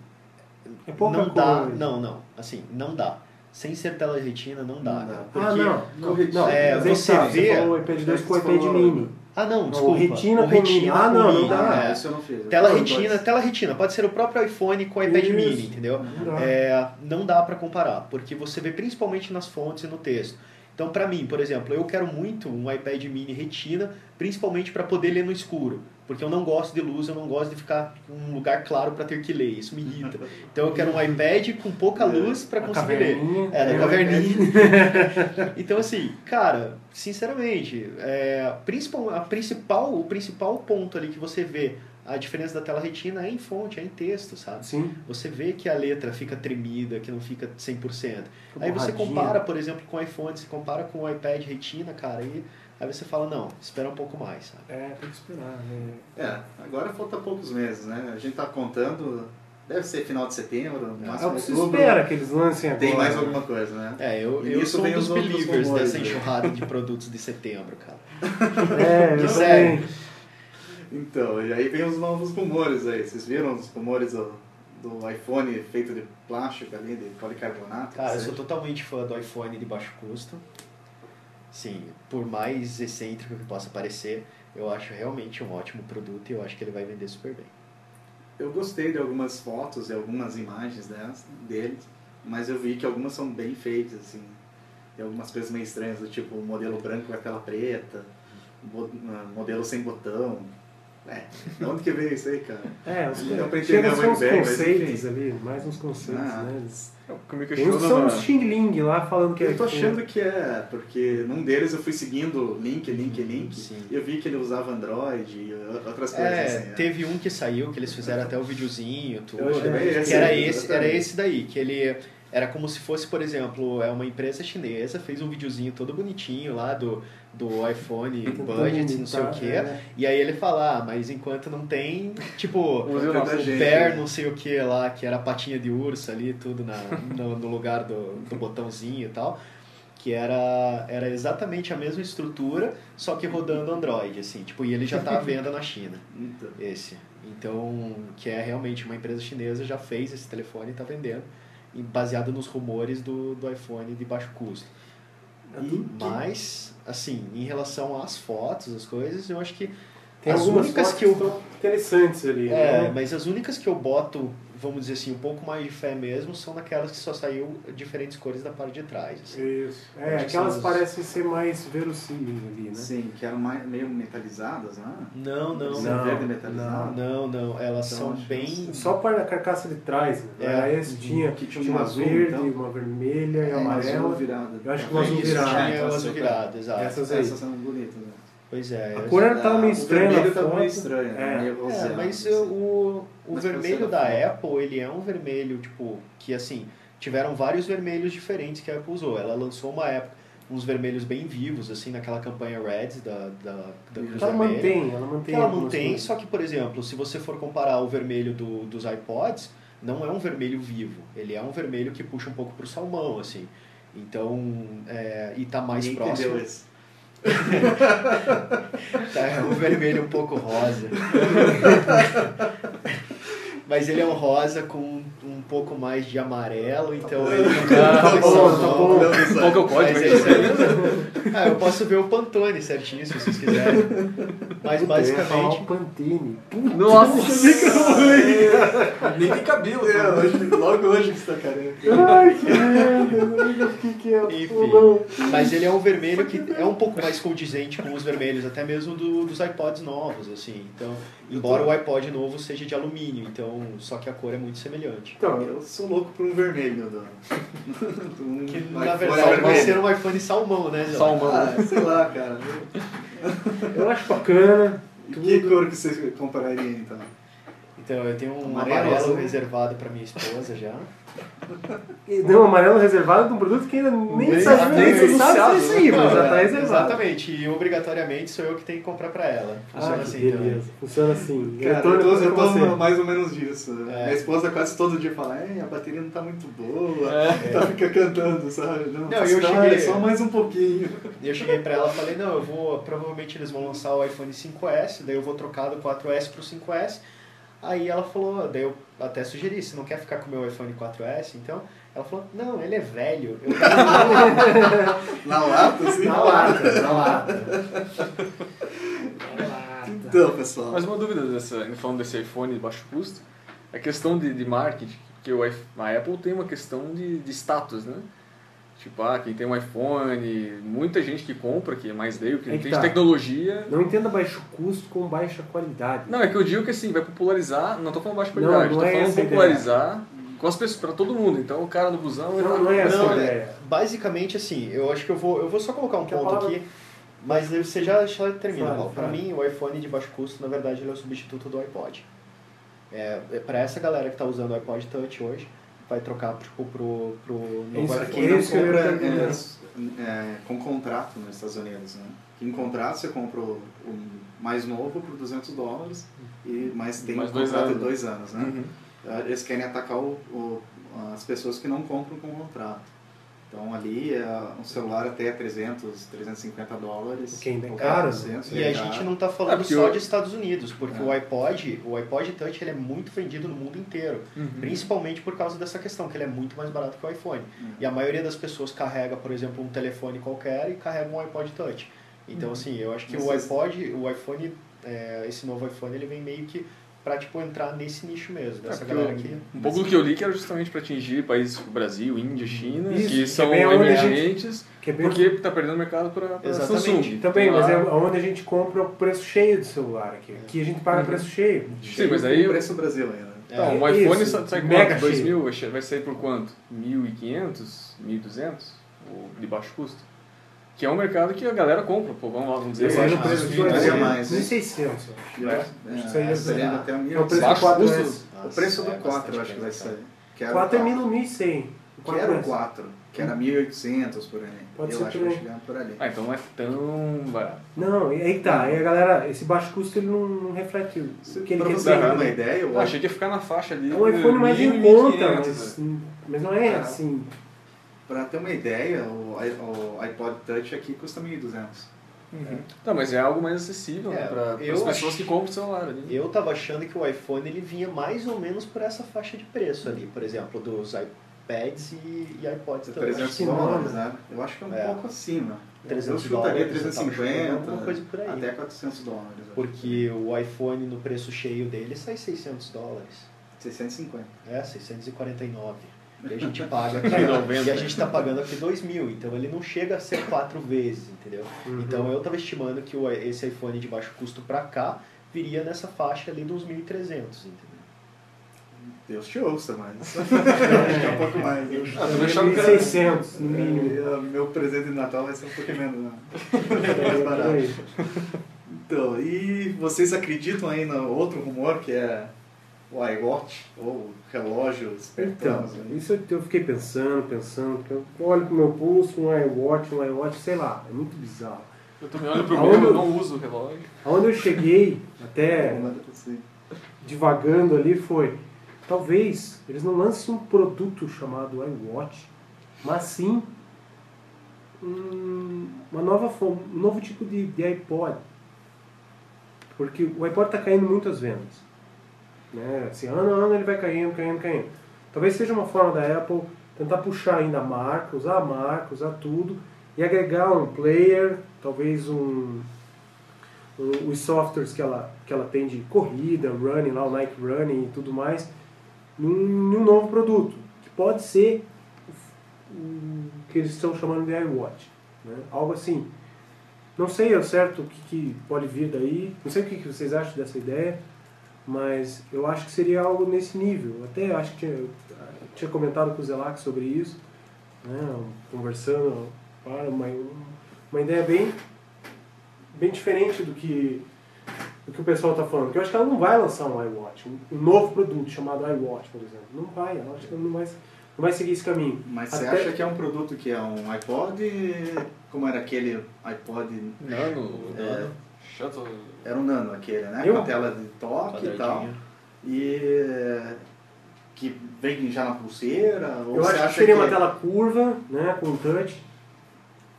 É pouca não dá, coisa. não, não, assim, não dá. Sem ser tela retina, não dá. Não cara. Ah, Porque- não. não, não é, você tá, vê- o iPad 2 com o iPad falou- mini. Ah, não, Não, desculpa. o retina O com mini. Ah, com não, não mini, dá. é. isso eu não fiz. Tela Os retina, dois. tela retina, pode ser o próprio iPhone com o iPad Isso. mini, entendeu? Não dá. É, não dá pra comparar, porque você vê principalmente nas fontes e no texto. Então, pra mim, por exemplo, eu quero muito um iPad mini retina, principalmente pra poder ler no escuro, porque eu não gosto de luz, eu não gosto de ficar em um lugar claro pra ter que ler, isso me irrita. Então, eu quero um iPad com pouca luz pra A conseguir ler. É, da É, caverninha. então, assim, cara, sinceramente, é, principal, a principal, o principal ponto ali que você vê a diferença da tela retina é em fonte, é em texto, sabe? Sim. Você vê que a letra fica tremida, que não fica 100%. Fica Aí você compara, por exemplo, com o iPhone, você compara com o iPad retina, cara, e aí você fala, não, espera um pouco mais, sabe? É, tem que esperar, né? É, agora falta poucos meses, né? A gente tá contando, deve ser final de setembro, no É máximo o que se espera que eles lancem agora. Tem mais alguma coisa, né? É, eu, E eu sou um vem dos believers dessa né? enxurrada de produtos de setembro, cara. É, eu Sério. também. Então, e aí vem os novos rumores aí. Vocês viram os rumores do, do iPhone feito de plástico ali, de policarbonato? Cara, eu sou totalmente fã do iPhone de baixo custo. Sim, por mais excêntrico que possa parecer, eu acho realmente um ótimo produto e eu acho que ele vai vender super bem. Eu gostei de algumas fotos e algumas imagens delas, deles, mas eu vi que algumas são bem fakes, assim. Tem algumas coisas meio estranhas, do tipo modelo branco com a tela preta, ah, modelo sem botão. É, de onde que veio isso aí, cara? É, os, Não deu pra entender muito bem, conceitos ali, mais uns conceitos, Ah. né? Eles- É, que questiona são uns Xing Ling lá falando que Eu tô que- achando que é, porque num deles eu fui seguindo link, link, link, Sim. e eu vi que ele usava Android e outras coisas É, assim. né? teve um que saiu, que eles fizeram até o videozinho, tudo. Eu achei bem que era esse, era esse daí, que ele era como se fosse, por exemplo, é uma empresa chinesa, fez um videozinho todo bonitinho lá do, do iPhone budget, não sei o quê. é. E aí ele fala, ah, mas enquanto não tem, tipo, o né? não sei o que lá, que era a patinha de urso ali, tudo na, no, no lugar do, do botãozinho e tal. Que era, era exatamente a mesma estrutura, só que rodando Android, assim, tipo, e ele já tá à venda na China, Então, esse. Então, que é realmente uma empresa chinesa, já fez esse telefone e tá vendendo, baseado nos rumores do, do iPhone de baixo custo. E, mas, assim, em relação às fotos, as coisas, eu acho que Tem as únicas que eu interessantes ali, é, né? mas as únicas que eu boto, vamos dizer assim, um pouco mais de fé mesmo, são naquelas que só saiu diferentes cores da parte de trás. assim. Isso. É, Acho que aquelas os- parecem ser mais verossímeis ali, né? sim, que eram mais, meio metalizadas, né? Não, não, Sim. não, verde metalizado. não, não, elas Então, são bem... Só para a carcaça de trás, né? É. Aí esse tinha, Que tinha tinha um uma azul, verde, então. uma vermelha e É, azul amarela. virado. Eu acho que o azul Isso, virado. tinha o azul virado, exato. Essas. Essas são bonitas, né? Pois é. A cor era- tava meio o estranha vermelho na tava foto. meio estranho, né? É. meio É, mas assim. o, o Mas vermelho da Apple, ele é um vermelho, tipo, que assim, tiveram vários vermelhos diferentes que a Apple usou. Ela lançou uma época uns vermelhos bem vivos, assim, naquela campanha Red da, da, da Cruz Ela Vermelha. mantém, ela mantém. ela mantém, só que, por exemplo, se você for comparar o vermelho do, dos iPods, não é um vermelho vivo. Ele é um vermelho que puxa um pouco pro salmão, assim. Então, é, e tá mais Ninguém próximo. entendeu isso. Tá, é um vermelho um pouco rosa. Mas ele é um rosa com pouco mais de amarelo, então ele não tá tá bom, tá bom. É? Mas é isso aí. Ah, eu posso ver o Pantone certinho, se vocês quiserem. Mas basicamente... o Pantene. Nossa! Nem tem cabelo. É, hoje, logo hoje que você tá careca. Ai, que merda, eu não lembro o que que é. Enfim. Mas ele é um vermelho que é um pouco mais condizente com os vermelhos, até mesmo do- dos iPods novos, assim. Então, embora o iPod novo seja de alumínio, então só que a cor é muito semelhante. Então, Eu sou louco por um vermelho. Do, um Que na verdade vai ser um iPhone salmão, né? Salmão. Ah, sei lá, cara. eu acho bacana. Que cor que você compraria, então? Então, eu tenho um Amarelo, amarelo reservado para minha esposa já. Deu um amarelo reservado de um produto que ainda nem, Nem sabe, nem se sabe se é isso aí, mas já tá É, reservado. Exatamente, e obrigatoriamente sou eu que tenho que comprar para ela. Funciona Ah, assim beleza. também. Funciona assim. Cara, eu tô, eu tô, eu tô você. mais ou menos disso. É. Minha esposa quase todo dia fala, é, a bateria não tá muito boa, É. tá, fica cantando, sabe? Não, Não, eu cara, cheguei- é só mais um pouquinho. E eu cheguei pra ela e falei, não, eu vou, provavelmente eles vão lançar o iPhone 5S, daí eu vou trocar do 4S pro 5S. Aí ela falou, daí eu até sugeri, você não quer ficar com o meu iPhone 4S, então? Ela falou, não, ele é velho, eu quero Na lata, assim. Na lata, na lata. Na lata. Então, pessoal. Mas uma dúvida dessa, falando desse iPhone de baixo custo, é a questão de, de marketing, porque o, a Apple tem uma questão de, de status, né? Tipo, ah, quem tem um iPhone, muita gente que compra, que é mais veio, que É não que tem tá. tecnologia. Não entenda baixo custo com baixa qualidade. Não, é que eu digo que assim, vai popularizar, não tô falando baixa Não, qualidade, não tô é falando popularizar com as pessoas, pra todo mundo. Então o cara no busão, Não, vai- não é essa Não, ideia. Basicamente, assim, eu acho que eu vou, eu vou só colocar um Que ponto palavra- aqui, mas você já, já termina. Pra fale. mim, o iPhone de baixo custo, na verdade, ele é o substituto do iPod. É, é para essa galera que está usando o iPod Touch hoje, vai trocar tipo, pro, pro novo Isso quem iPhone. não ia compra é, é, com contrato nos Estados Unidos, né? Que em contrato você compra o, o mais novo por 200 dólares e mais tem Mais um dois contrato de anos. dois anos, né? Uhum. Eles querem atacar o, o- as pessoas que não compram com contrato. Então ali é um celular até 300, 350 dólares. O que ainda é caro, 400, E é a caro. gente não está É, falando porque só eu- de Estados Unidos, porque É. o iPod, o iPod Touch ele é muito vendido no mundo inteiro, Uhum. principalmente por causa dessa questão que ele é muito mais barato que o iPhone. Uhum. E a maioria das pessoas carrega, por exemplo, um telefone qualquer e carrega um iPod Touch. Então, assim, eu acho que o Vocês- iPod, o iPhone, é, esse novo iPhone, ele vem meio que pra, tipo, entrar nesse nicho mesmo, dessa É, galera que... Um pouco do que eu li que era justamente para atingir países como Brasil, Índia, China, Isso, que que é são gente- emergentes, é bem porque tá perdendo mercado para Exatamente. Samsung. Também, Então, mas é onde a gente compra o preço cheio do celular aqui. Aqui a gente paga Uhum. preço cheio. Sim, mas aí... o preço Brasil ainda. Então, É, um iPhone isso, sai quanto? 2 cheio. mil? Vai sair por quanto? 1.500? 1.200? Ou de baixo custo? Que é um mercado que a galera compra, pô, vamos lá, vamos dizer. Eu Eu acho acho que que isso isso vai daria ser mais, hein? 1.600. eu acho. É, seria seria É o 1.800. preço do Baixo 4S. custo? O preço do é 4 eu acho que vai sair. Que era 4 é o 1.100. Que era o 4, que era 1.800 por aí. Pode eu ser acho por que vai chegar por ali. Ah, então não é tão barato. Não, e aí tá. Aí a galera, esse baixo custo ele não, não reflete o que ele pra quer dizer. uma ideia, eu achei que ia ficar na faixa ali. É um iPhone mais em 1.000, conta, 1.500, mas, né? mas não é É. assim. Pra ter uma ideia, o, iPod Touch aqui custa 1.200. Uhum. Não, mas é algo mais acessível né, É, para eu as pessoas que compram o celular ali. Eu tava achando que o iPhone ele vinha mais ou menos por essa faixa de preço ali, por exemplo, dos iPads e, e iPods também. 300 que dólares, não. né? Eu acho que é um É. pouco acima. 300 eu chutaria dólares, eu tava 350, chutando alguma coisa por aí. até 400 dólares. Porque o iPhone no preço cheio dele sai 600 dólares. 650. É, 649. E a gente paga aqui, 90. e a gente tá pagando aqui 2 mil, então ele não chega a ser quatro vezes, entendeu? Uhum. Então eu tava estimando que o- esse iPhone de baixo custo pra cá viria nessa faixa ali dos 1.300, entendeu? Deus te ouça, mas. Acho que é um pouco mais. né? Ah, tu achava que era- 1.600 no mínimo. É, Meu presente de Natal vai ser um pouquinho menos, né? É, mais barato. Então, e vocês acreditam aí no outro rumor que é o iWatch, ou relógio Então, espertão? né? isso eu fiquei pensando, pensando, eu olho pro meu pulso, um iWatch, um iWatch, sei lá, é muito bizarro. Eu também olho pro meu, eu- eu não uso o relógio. Aonde eu cheguei, até divagando ali, foi, talvez eles não lancem um produto chamado iWatch, mas sim um, uma nova forma, um novo tipo de, de iPod. Porque o iPod está caindo muito as vendas. Né? Assim, ano a ano ele vai caindo, caindo, caindo. Talvez seja uma forma da Apple tentar puxar ainda a marca, usar a marca, usar tudo e agregar um player, talvez um, um- os softwares que ela, que ela tem de corrida, running, lá o Nike Running e tudo mais, num, num novo produto, que pode ser o, que eles estão chamando de iWatch. Né? Algo assim. Não sei ao certo o que, que pode vir daí, não sei o que, que vocês acham dessa ideia, mas eu acho que seria algo nesse nível. Até acho que tinha, eu tinha comentado com o Zelac sobre isso, né? conversando, para uma, uma ideia bem, bem diferente do que, do que o pessoal está falando. Porque eu acho que ela não vai lançar um iWatch, um, um novo produto chamado iWatch, por exemplo. Não vai, eu acho que ela não vai, não vai seguir esse caminho. Mas você Até- acha que é um produto que é um iPod, como era aquele iPod, Nano, É. nano. Era um nano aquele, né? Eu- Com a tela de toque e tal. E que vem já na pulseira? Ou Eu acho que seria uma tela curva, né, com touch.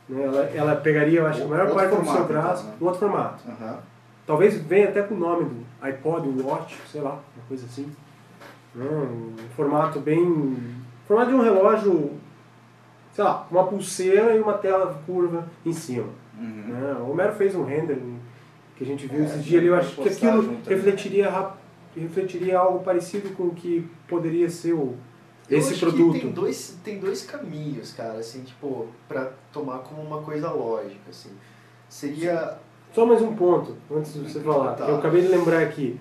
Né, ela, ela pegaria, eu acho, a maior parte do seu formato, braço, então, né? um outro formato. Aham. Talvez venha até com o nome do iPod Watch, sei lá, uma coisa assim. Né, Um formato bem. formato de um relógio, sei lá, uma pulseira e uma tela curva em cima. Uhum. né. O Homero fez um render que a gente viu É, esses dias ali, eu acho que aquilo refletiria, refletiria algo parecido com o que poderia ser o, Eu esse acho produto. Que tem dois, tem dois caminhos, cara, assim, tipo, pra tomar como uma coisa lógica, assim. Seria. Só mais um ponto, antes de você falar, Tá. eu acabei de lembrar aqui,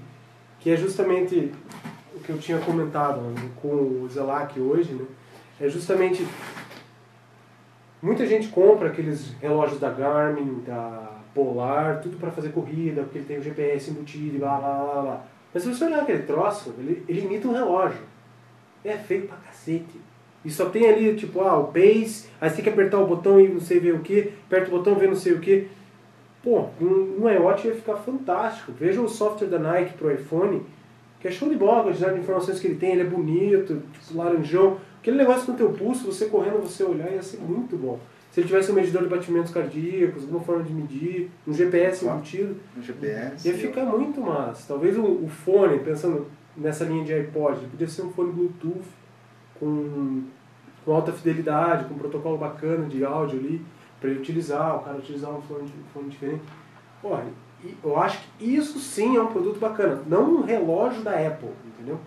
que é justamente o que eu tinha comentado né, com o Zelac hoje, né? É justamente. Muita gente compra aqueles relógios da Garmin, da Polar, tudo para fazer corrida, porque ele tem o GPS embutido e blá blá blá blá. Mas se você olhar aquele troço, ele, ele imita um relógio. É feio pra cacete. E só tem ali, tipo, ah, o pace, aí você tem que apertar o botão e não sei ver o que, aperta o botão e vê não sei o que. Pô, um, um iWatch ia ficar fantástico. Veja o software da Nike pro iPhone, que é show de bola, a quantidade de informações que ele tem, ele é bonito, tipo, laranjão. Aquele negócio no teu pulso, você correndo, você olhar, ia ser muito bom. Se ele tivesse um medidor de batimentos cardíacos, alguma forma de medir, um GPS Claro. embutido, No GPS. ia ficar muito massa. Talvez o, o fone, pensando nessa linha de iPod, podia ser um fone Bluetooth com, com alta fidelidade, com um protocolo bacana de áudio ali, para ele utilizar, o cara utilizar um fone, um fone diferente. E eu acho que isso sim é um produto bacana. Não um relógio da Apple, entendeu?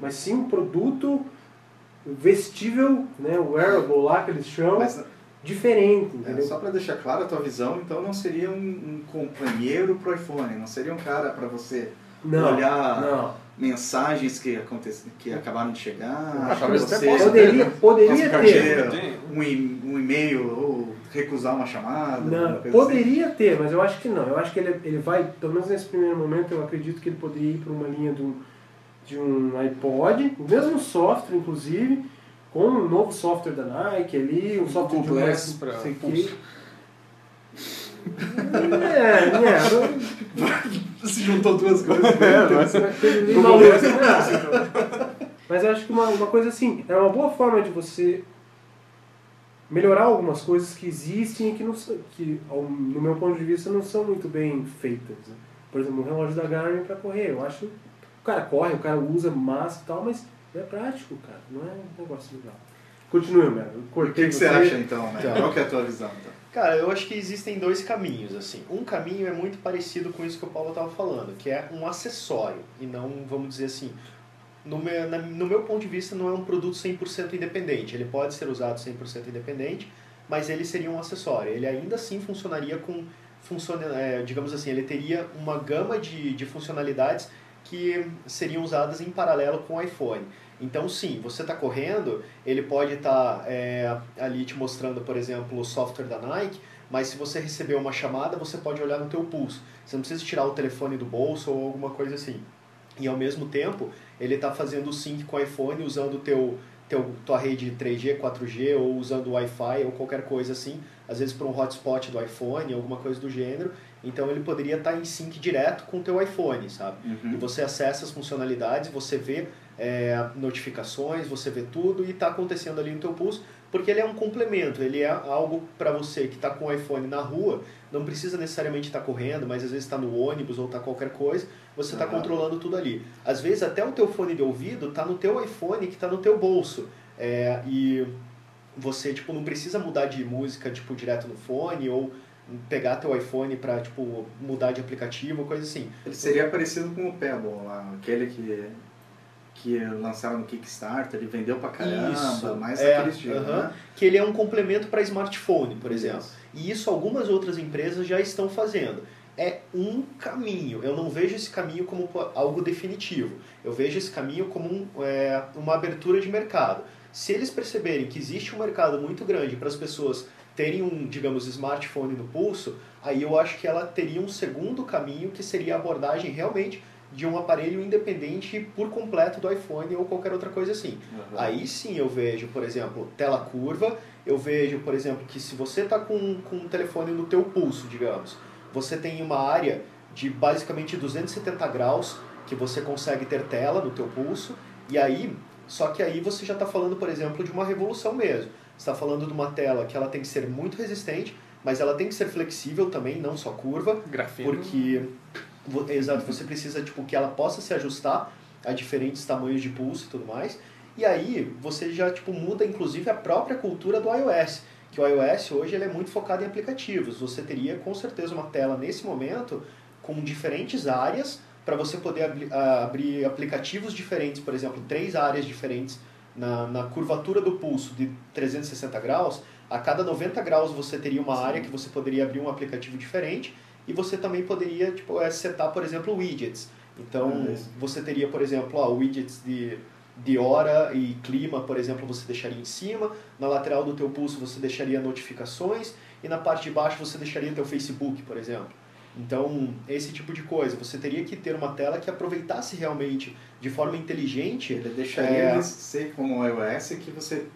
Mas sim um produto vestível, né, wearable lá que eles chamam, Mas diferente, é, só para deixar claro a tua visão, então não seria um, um companheiro pro iPhone, não seria um cara para você não, olhar não. mensagens que, acontece, que acabaram de chegar, Ah, pra talvez você Poderia, poderia ter. Tem. um, um e-mail ou recusar uma chamada. Não, coisa assim. poderia ter, mas eu acho que não. Eu acho que ele, ele vai, pelo menos nesse primeiro momento, eu acredito que ele poderia ir para uma linha de um, de um iPod, o mesmo software, inclusive, com um novo software da Nike ali, um software pra não sei o pulso. É, é, Se juntou duas coisas. uma coisa meio maluca. Não. Mas eu acho que uma, uma coisa assim, é uma boa forma de você melhorar algumas coisas que existem e que, não que no meu ponto de vista, não são muito bem feitas. né? Por exemplo, um relógio da Garmin para correr. Eu acho o cara corre, o cara usa massa e tal, mas é prático, cara. Não é um negócio legal. Continue, Mero. Eu O que, que você acha então, né? Qual que é a tua visão? Então? Cara, eu acho que existem dois caminhos, assim. Um caminho é muito parecido com isso que o Paulo estava falando, que é um acessório, e não, vamos dizer assim, no meu, na- no meu ponto de vista, não é um produto 100% independente. Ele pode ser usado 100% independente, mas ele seria um acessório. Ele ainda assim funcionaria com, funciona, é, digamos assim, ele teria uma gama de, de funcionalidades que seriam usadas em paralelo com o iPhone. Então, sim, você está correndo, ele pode estar tá, é, ali te mostrando, por exemplo, o software da Nike, mas se você receber uma chamada, você pode olhar no teu pulso. Você não precisa tirar o telefone do bolso ou alguma coisa assim. E ao mesmo tempo, ele está fazendo o sync com o iPhone usando o teu, teu, tua rede 3G, 4G ou usando o Wi-Fi ou qualquer coisa assim, às vezes para um hotspot do iPhone, alguma coisa do gênero. Então ele poderia estar tá em sync direto com o teu iPhone, sabe? Uhum. E você acessa as funcionalidades, você vê é, notificações, você vê tudo e está acontecendo ali no teu pulso, porque ele é um complemento, ele é algo para você que está com o iPhone na rua, não precisa necessariamente estar tá correndo, mas às vezes está no ônibus ou está qualquer coisa, você está uhum. controlando tudo ali. Às vezes até o teu fone de ouvido está no teu iPhone que está no teu bolso. É, e você tipo não precisa mudar de música tipo direto no fone ou pegar teu iPhone para tipo mudar de aplicativo, coisa assim. Ele seria parecido com o Pebble lá, aquele que que lançaram no Kickstarter, ele vendeu pra caramba, isso, mais é, aquele estilo, uh -huh, né? Que ele é um complemento para smartphone, por exemplo. Isso. E isso algumas outras empresas já estão fazendo. É um caminho. Eu não vejo esse caminho como algo definitivo. Eu vejo esse caminho como um, é, uma abertura de mercado. Se eles perceberem que existe um mercado muito grande para as pessoas terem um, digamos, smartphone no pulso, aí eu acho que ela teria um segundo caminho que seria a abordagem realmente de um aparelho independente por completo do iPhone ou qualquer outra coisa assim. Uhum. Aí sim eu vejo, por exemplo, tela curva, eu vejo, por exemplo, que se você está com, com um telefone no teu pulso, digamos, você tem uma área de basicamente 270 graus que você consegue ter tela no teu pulso, e aí, só que aí você já está falando, por exemplo, de uma revolução mesmo. Você está falando de uma tela que ela tem que ser muito resistente, mas ela tem que ser flexível também, não só curva, Grafino. porque Exato, você precisa tipo, que ela possa se ajustar a diferentes tamanhos de pulso e tudo mais. E aí você já tipo, muda inclusive a própria cultura do iOS. Que o iOS hoje ele é muito focado em aplicativos. Você teria com certeza uma tela nesse momento com diferentes áreas para você poder abri abrir aplicativos diferentes, por exemplo, três áreas diferentes na, na curvatura do pulso de 360 graus. A cada 90 graus você teria uma Sim. área que você poderia abrir um aplicativo diferente e você também poderia tipo, é, setar, por exemplo, widgets. Então, é você teria, por exemplo, ó, widgets de, de hora e clima, por exemplo, você deixaria em cima. Na lateral do teu pulso você deixaria notificações. E na parte de baixo você deixaria teu Facebook, por exemplo. Então, esse tipo de coisa. Você teria que ter uma tela que aproveitasse realmente de forma inteligente. Ele deixaria é... ser como o iOS que você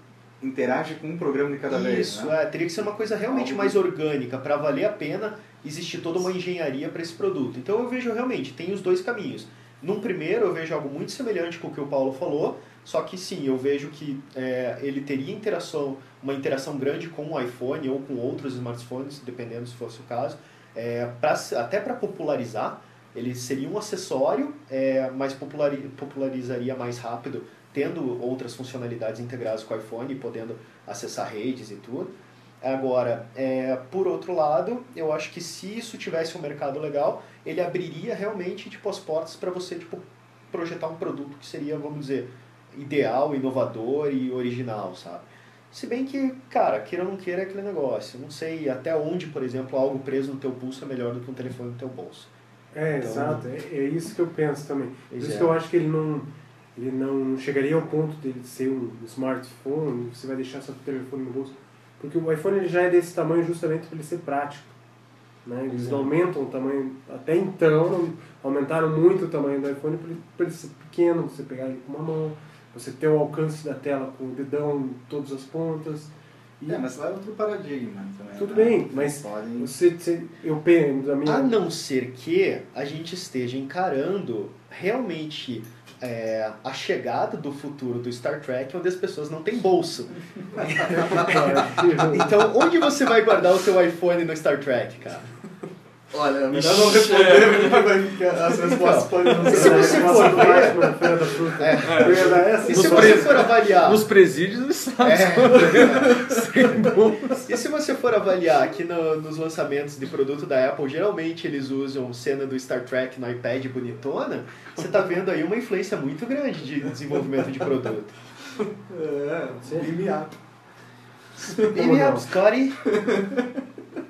interage com um programa de cada Isso, vez. Isso, né? é, teria que ser uma coisa realmente Algo mais orgânica para valer a pena existe toda uma engenharia para esse produto. Então eu vejo realmente, tem os dois caminhos. Num primeiro eu vejo algo muito semelhante com o que o Paulo falou, só que sim, eu vejo que é, ele teria interação, uma interação grande com o iPhone ou com outros smartphones, dependendo se fosse o caso, é, pra, até para popularizar, ele seria um acessório, é, mas popularizaria mais rápido, tendo outras funcionalidades integradas com o iPhone, podendo acessar redes e tudo. Agora, é, por outro lado, eu acho que se isso tivesse um mercado legal, ele abriria realmente tipo, as portas para você tipo, projetar um produto que seria, vamos dizer, ideal, inovador e original, sabe? Se bem que, cara, queira ou não queira é aquele negócio. Não sei até onde, por exemplo, algo preso no teu pulso é melhor do que um telefone no teu bolso. É, então, exato. É, é, isso que eu penso também. Por isso que eu acho que ele não, ele não chegaria ao ponto de ser um smartphone, você vai deixar seu telefone no bolso porque o iPhone ele já é desse tamanho justamente para ele ser prático. Né? Eles Exato. aumentam o tamanho, até então, aumentaram muito o tamanho do iPhone para ele ser pequeno, você pegar ele com uma mão, você ter o alcance da tela com o dedão em todas as pontas. E... É, mas lá é outro paradigma também. Tudo né? bem, mas podem... você, você, eu penso, a minha... A não ser que a gente esteja encarando realmente é, a chegada do futuro do Star Trek onde as pessoas não têm bolso. então, onde você vai guardar o seu iPhone no Star Trek, cara? Olha, melhor não responder, porque as respostas podem não ser. Se você for é, é. E se você for avaliar... Nos presídios, é. E se você for avaliar aqui no, nos lançamentos de produto da Apple, geralmente eles usam cena do Star Trek no iPad bonitona, você está vendo aí uma influência muito grande de desenvolvimento de produto. É, me up, Scotty.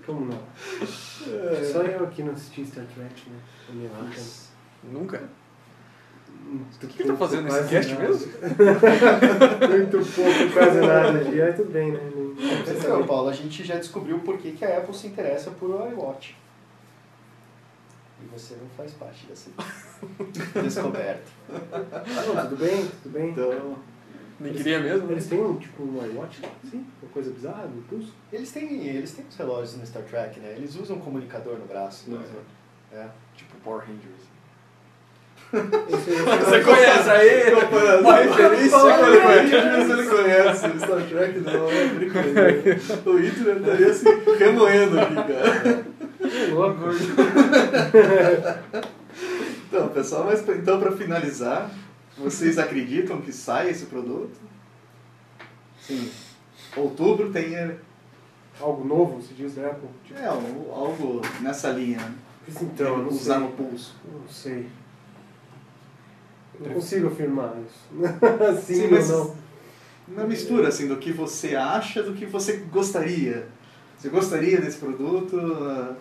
Como não? É. Só eu aqui não assisti Star Trek, né? Nunca? O que ele tá fazendo nesse cast nada. mesmo? Muito pouco, quase nada. E aí tudo bem, né? Não- não Então, saber. Paulo, a gente já descobriu por que, que a Apple se interessa por iWatch. E você não faz parte dessa descoberta. Não, tudo bem, tudo bem. Então, Nem queria mesmo. Eles têm um, tipo um iWatch, sim? Uma coisa bizarra no pulso? Eles têm, eles têm os relógios no Star Trek, né? Eles usam um comunicador no braço. Não. É. Tipo Power Rangers. Esse, Você conhece aí? Uma referência? Mas ele conhece o Star Trek, não, é brincadeira. O Hitler estaria assim, remoendo aqui, cara. Que louco. Então, pessoal, mas então para finalizar, vocês acreditam que sai esse produto? Sim. Outubro tem. Algo novo, se diz da Apple? Tipo, É, algo algo nessa linha. né? então, não usar sei. no pulso. Não sei. Eu Não consigo afirmar isso. Sim, Sim, mas- não. Uma mistura assim do que você acha do que você gostaria. Você gostaria desse produto ah,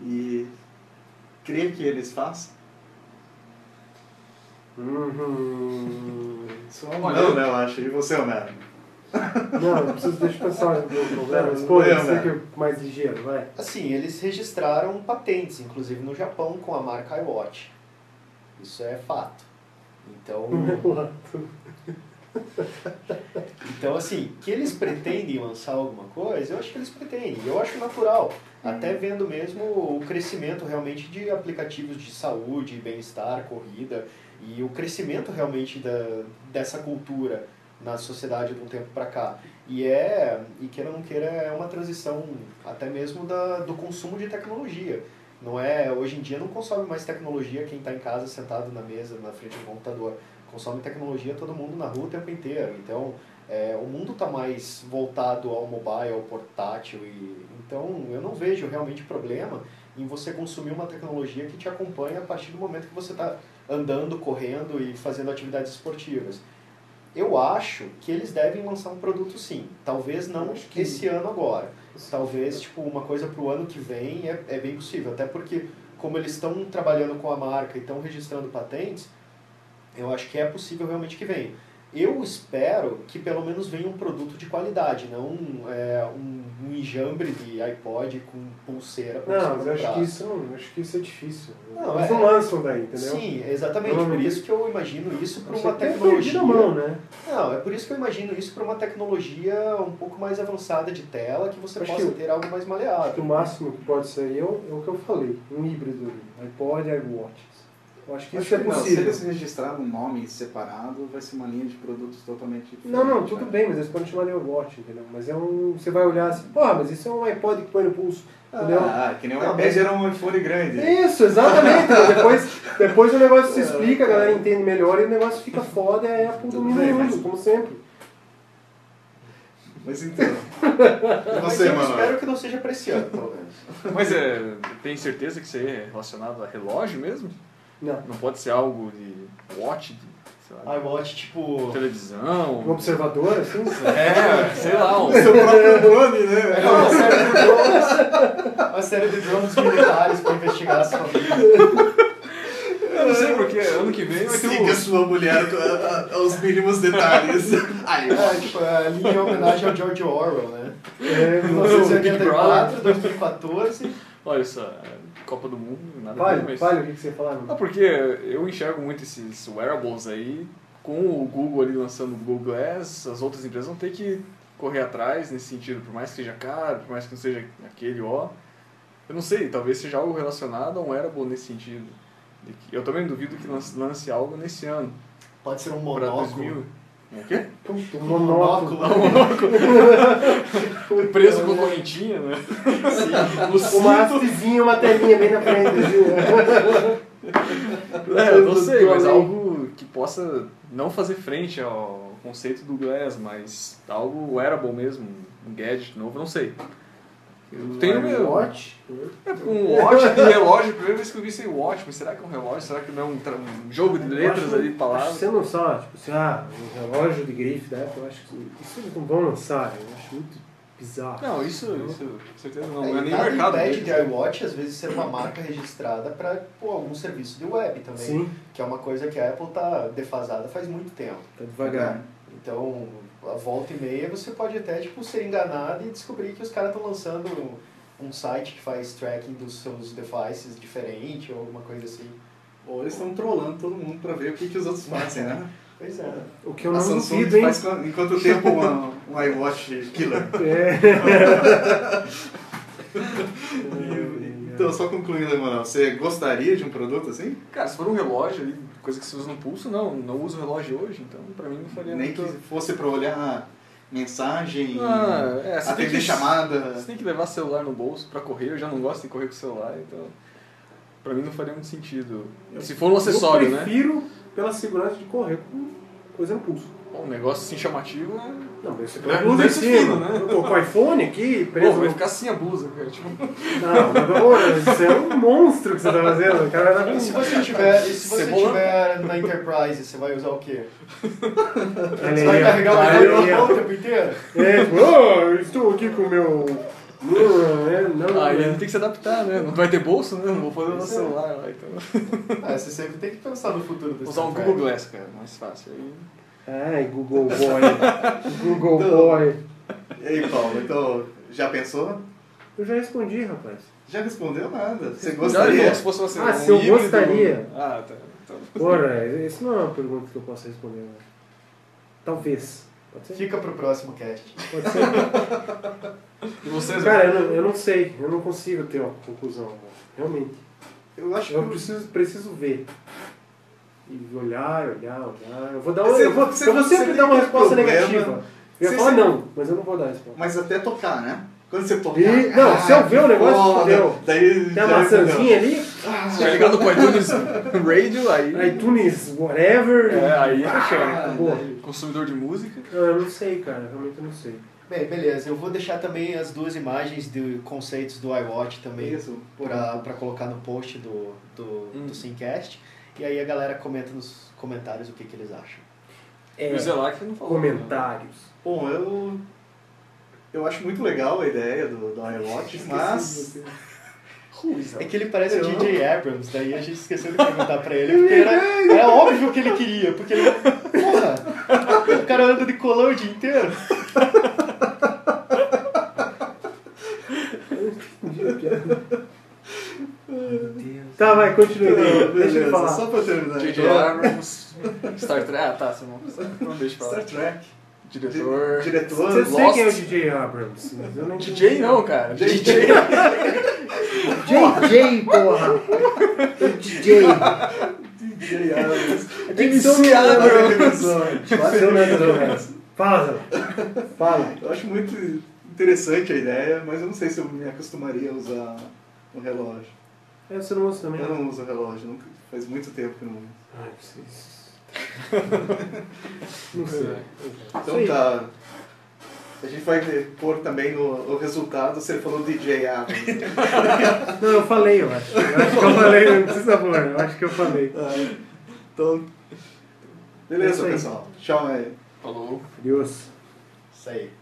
e crê que eles façam? Uhum. Só um não, né, eu acho. E você, Homero? Não, eu preciso deixa eu pensar no meu problema. Não, Escolha, não, você não. que é mais ligeiro, vai. Assim, eles registraram patentes, inclusive no Japão, com a marca iWatch. Isso é fato. Então, então assim, que eles pretendem lançar alguma coisa, eu acho que eles pretendem. Eu acho natural. Até vendo mesmo o crescimento realmente de aplicativos de saúde, bem-estar, corrida e o crescimento realmente da, dessa cultura na sociedade de um tempo para cá. E é, e queira ou não queira, é uma transição até mesmo da, do consumo de tecnologia. Não é, hoje em dia não consome mais tecnologia quem está em casa sentado na mesa, na frente do computador. Consome tecnologia todo mundo na rua o tempo inteiro. Então, é, o mundo está mais voltado ao mobile, ao portátil. E, então, eu não vejo realmente problema em você consumir uma tecnologia que te acompanha a partir do momento que você está andando, correndo e fazendo atividades esportivas. Eu acho que eles devem lançar um produto sim. Talvez não que- esse ano agora. Talvez tipo uma coisa para o ano que vem é, é bem possível. Até porque, como eles estão trabalhando com a marca e estão registrando patentes, eu acho que é possível realmente que venha. Eu espero que pelo menos venha um produto de qualidade, não é, um, um enjambre de iPod com pulseira por Não, mas eu acho que, isso, não- acho que isso é difícil. Não, Eles é- não lançam daí, entendeu? Sim, exatamente. Por isso que eu imagino isso para uma tecnologia. mão, né? Não, é por isso que eu imagino isso para uma tecnologia um pouco mais avançada de tela, que você Acho possa que- ter algo mais Acho que maleável. o máximo que pode sair é o, é o que eu falei, um híbrido ali, iPod e iWatch. Eu acho que Acho isso é que não, se possível. eles registrarem um nome separado, vai ser uma linha de produtos totalmente diferente. Não, não, tudo cara. bem, mas eles podem chamar de iWatch, entendeu? Mas é um. Você vai olhar assim, porra, mas isso é um iPod que põe no pulso. Entendeu? Ah, que nem o iPad mas- era um iPhone grande. Isso, exatamente. depois, depois o negócio se explica, a galera entende melhor e o negócio fica foda e a Apple domina o mundo, como sempre. Mas então. eu mano? espero que não seja pelo menos. Mas é, tem certeza que isso aí é relacionado a relógio mesmo? Não. Não pode ser algo de watch, de, sei lá, iWatch, tipo... Um televisão? observador, assim. É, sei lá, um, Seu próprio drone, né? É uma série de drones, uma série de drones militares para investigar as famílias. Eu não sei porque ano que vem vai ter Siga um. sua mulher a- a- aos mínimos detalhes. Aí, É, tipo, a linha em homenagem ao George Orwell, né? É, Big 1984, 2014. Olha só, é, Copa do Mundo, nada ver, mas. fale o que que você ia falar. Não, porque eu enxergo muito esses wearables aí, com o Google ali lançando o Google Glass, as outras empresas vão ter que correr atrás nesse sentido, por mais que seja caro, por mais que não seja aquele ó. Eu não sei, talvez seja algo relacionado a um wearable nesse sentido. Eu também duvido que lance, lance algo nesse ano. Pode ser um monóculo. 2000. O quê? Puta, um monóculo. Preso com correntinha, né? No Uma cinto. hastezinha, uma telinha bem na frente. assim. É, eu não sei, mas algo que possa não fazer frente ao conceito do Glass, mas algo wearable mesmo, um gadget novo, não sei. Eu tenho meu. Watch. É, Um watch de relógio, a primeira vez que eu vi esse watch, mas será que é um relógio? Será que não é um, um jogo de letras ali, palavras? você não só, tipo assim, ah, um relógio de grife da Apple, eu acho que isso eles não vão lançar, eu acho muito bizarro. Não, isso, isso com certeza não. É, Não é nem nada mercado impede de iWatch, às vezes, ser uma marca registrada para algum serviço de web também. Sim, Que é uma coisa que a Apple tá defasada faz muito tempo. tá devagar. Então, a volta e meia você pode até tipo, ser enganado e descobrir que os caras estão lançando um site que faz tracking dos seus devices diferente ou alguma coisa assim. Ou eles estão trollando todo mundo pra ver o que, que os outros fazem, né? Pois é. O que eu a não Samsung duvido, hein? faz em quanto tempo uma- um iWatch killer? É. Então, só concluindo, Emanuel, você gostaria de um produto assim? Cara, se for um relógio ali, coisa que se usa no pulso, não. Não uso relógio hoje, então pra mim não faria Nem que muito... fosse pra olhar mensagem, Ah, é, você tem atender que- chamada. Você tem que levar celular no bolso pra correr, eu já não gosto de correr com o celular, então pra mim não faria muito sentido. Se for um acessório, eu né? prefiro pela segurança de correr com coisa no pulso. Bom, Um negócio assim chamativo, é- Não, mas você põe a blusa em desse cima. fino, né? Eu tô com o iPhone aqui, Pô, preso vai no... ficar assim a blusa, cara. Tipo, Não, mas olha, isso é um monstro que você tá fazendo. O cara vai dar E se você tiver, e se você Cebola? tiver na Enterprise, você vai usar o quê? Você vai carregar o iPhone o tempo inteiro? É, tipo, oh, eu estou aqui com o meu... É, não, aí é. tem que se adaptar, né? Não vai ter bolso, né? Não vou fazer no é. celular lá, então. Ah, você sempre tem que pensar no futuro Vou usar um Google. Glass, cara, mais fácil. Aí... Ai, Google Boy. Google Boy. E aí, Paulo, então, já pensou? Eu já respondi, rapaz. Já respondeu nada. Você gostaria? então, se fosse você, Ah, um se eu gostaria. Ah, tá. Então, Porra, isso não é uma pergunta que eu possa responder. Né? Talvez. Pode ser? Fica pro próximo cast. Pode ser. E vocês, Cara, eu não, eu não sei. Eu não consigo ter uma conclusão. Realmente. Eu acho que Eu preciso, preciso ver. E olhar, olhar, olhar. Eu vou dar uma, Você- eu vou, você- eu vou sempre dar uma um resposta problema. negativa. Eu ia Você falar sempre- não, mas eu não vou dar a resposta. Mas até tocar, né? Quando você tocar. E- não, se eu ver o negócio, fodeu. Daí Tem a já maçãzinha ali, se tiver ligado com o iTunes Radio, aí... iTunes, whatever. É, aí ah, fechou. acabou. Consumidor de música. Não, eu não sei, cara. Realmente eu não sei. Bem, beleza. Eu vou deixar também as duas imagens de conceitos do iWatch também pra colocar no post do, do, Hum. do Simcast. E aí a galera comenta nos comentários o que, que eles acham. É, o Zelac não falou. né? comentários. Bom, eu. Eu acho muito legal a ideia do, do iWatch, mas. É que ele parece o Eu- DJ Abrams, daí a gente esqueceu de perguntar pra ele, porque era, era óbvio que ele queria, porque ele. Porra! O cara anda de colão o dia inteiro. Tá, vai, continua. Não, Deixa eu beleza, falar. só pra terminar. J.J. então, Abrams, Star Trek. Ah, tá, você não, não deixa pra Star lá. Trek. Diretor. Di- Diretor. Você sei quem é o DJ Abrams, mas eu não DJ não, cara. DJ. DJ, porra! DJ! DJ Abrams. MC Abrams! Abrams. Bateu Abrams. Fala, Zé. Fala. Eu acho muito interessante a ideia, mas eu não sei se eu me acostumaria a usar o relógio. É, você não usa também? Eu não uso relógio, nunca, faz muito tempo que eu não uso. Ai, vocês... Não sei. Então Isso aí. tá. A gente vai pôr também no, o resultado, você falou DJ. Não, eu falei, eu acho. Eu acho que eu falei, não precisa pôr. Eu acho que eu falei. Então, É beleza, aí. pessoal. Tchau aí. Falou. Deus. Isso aí.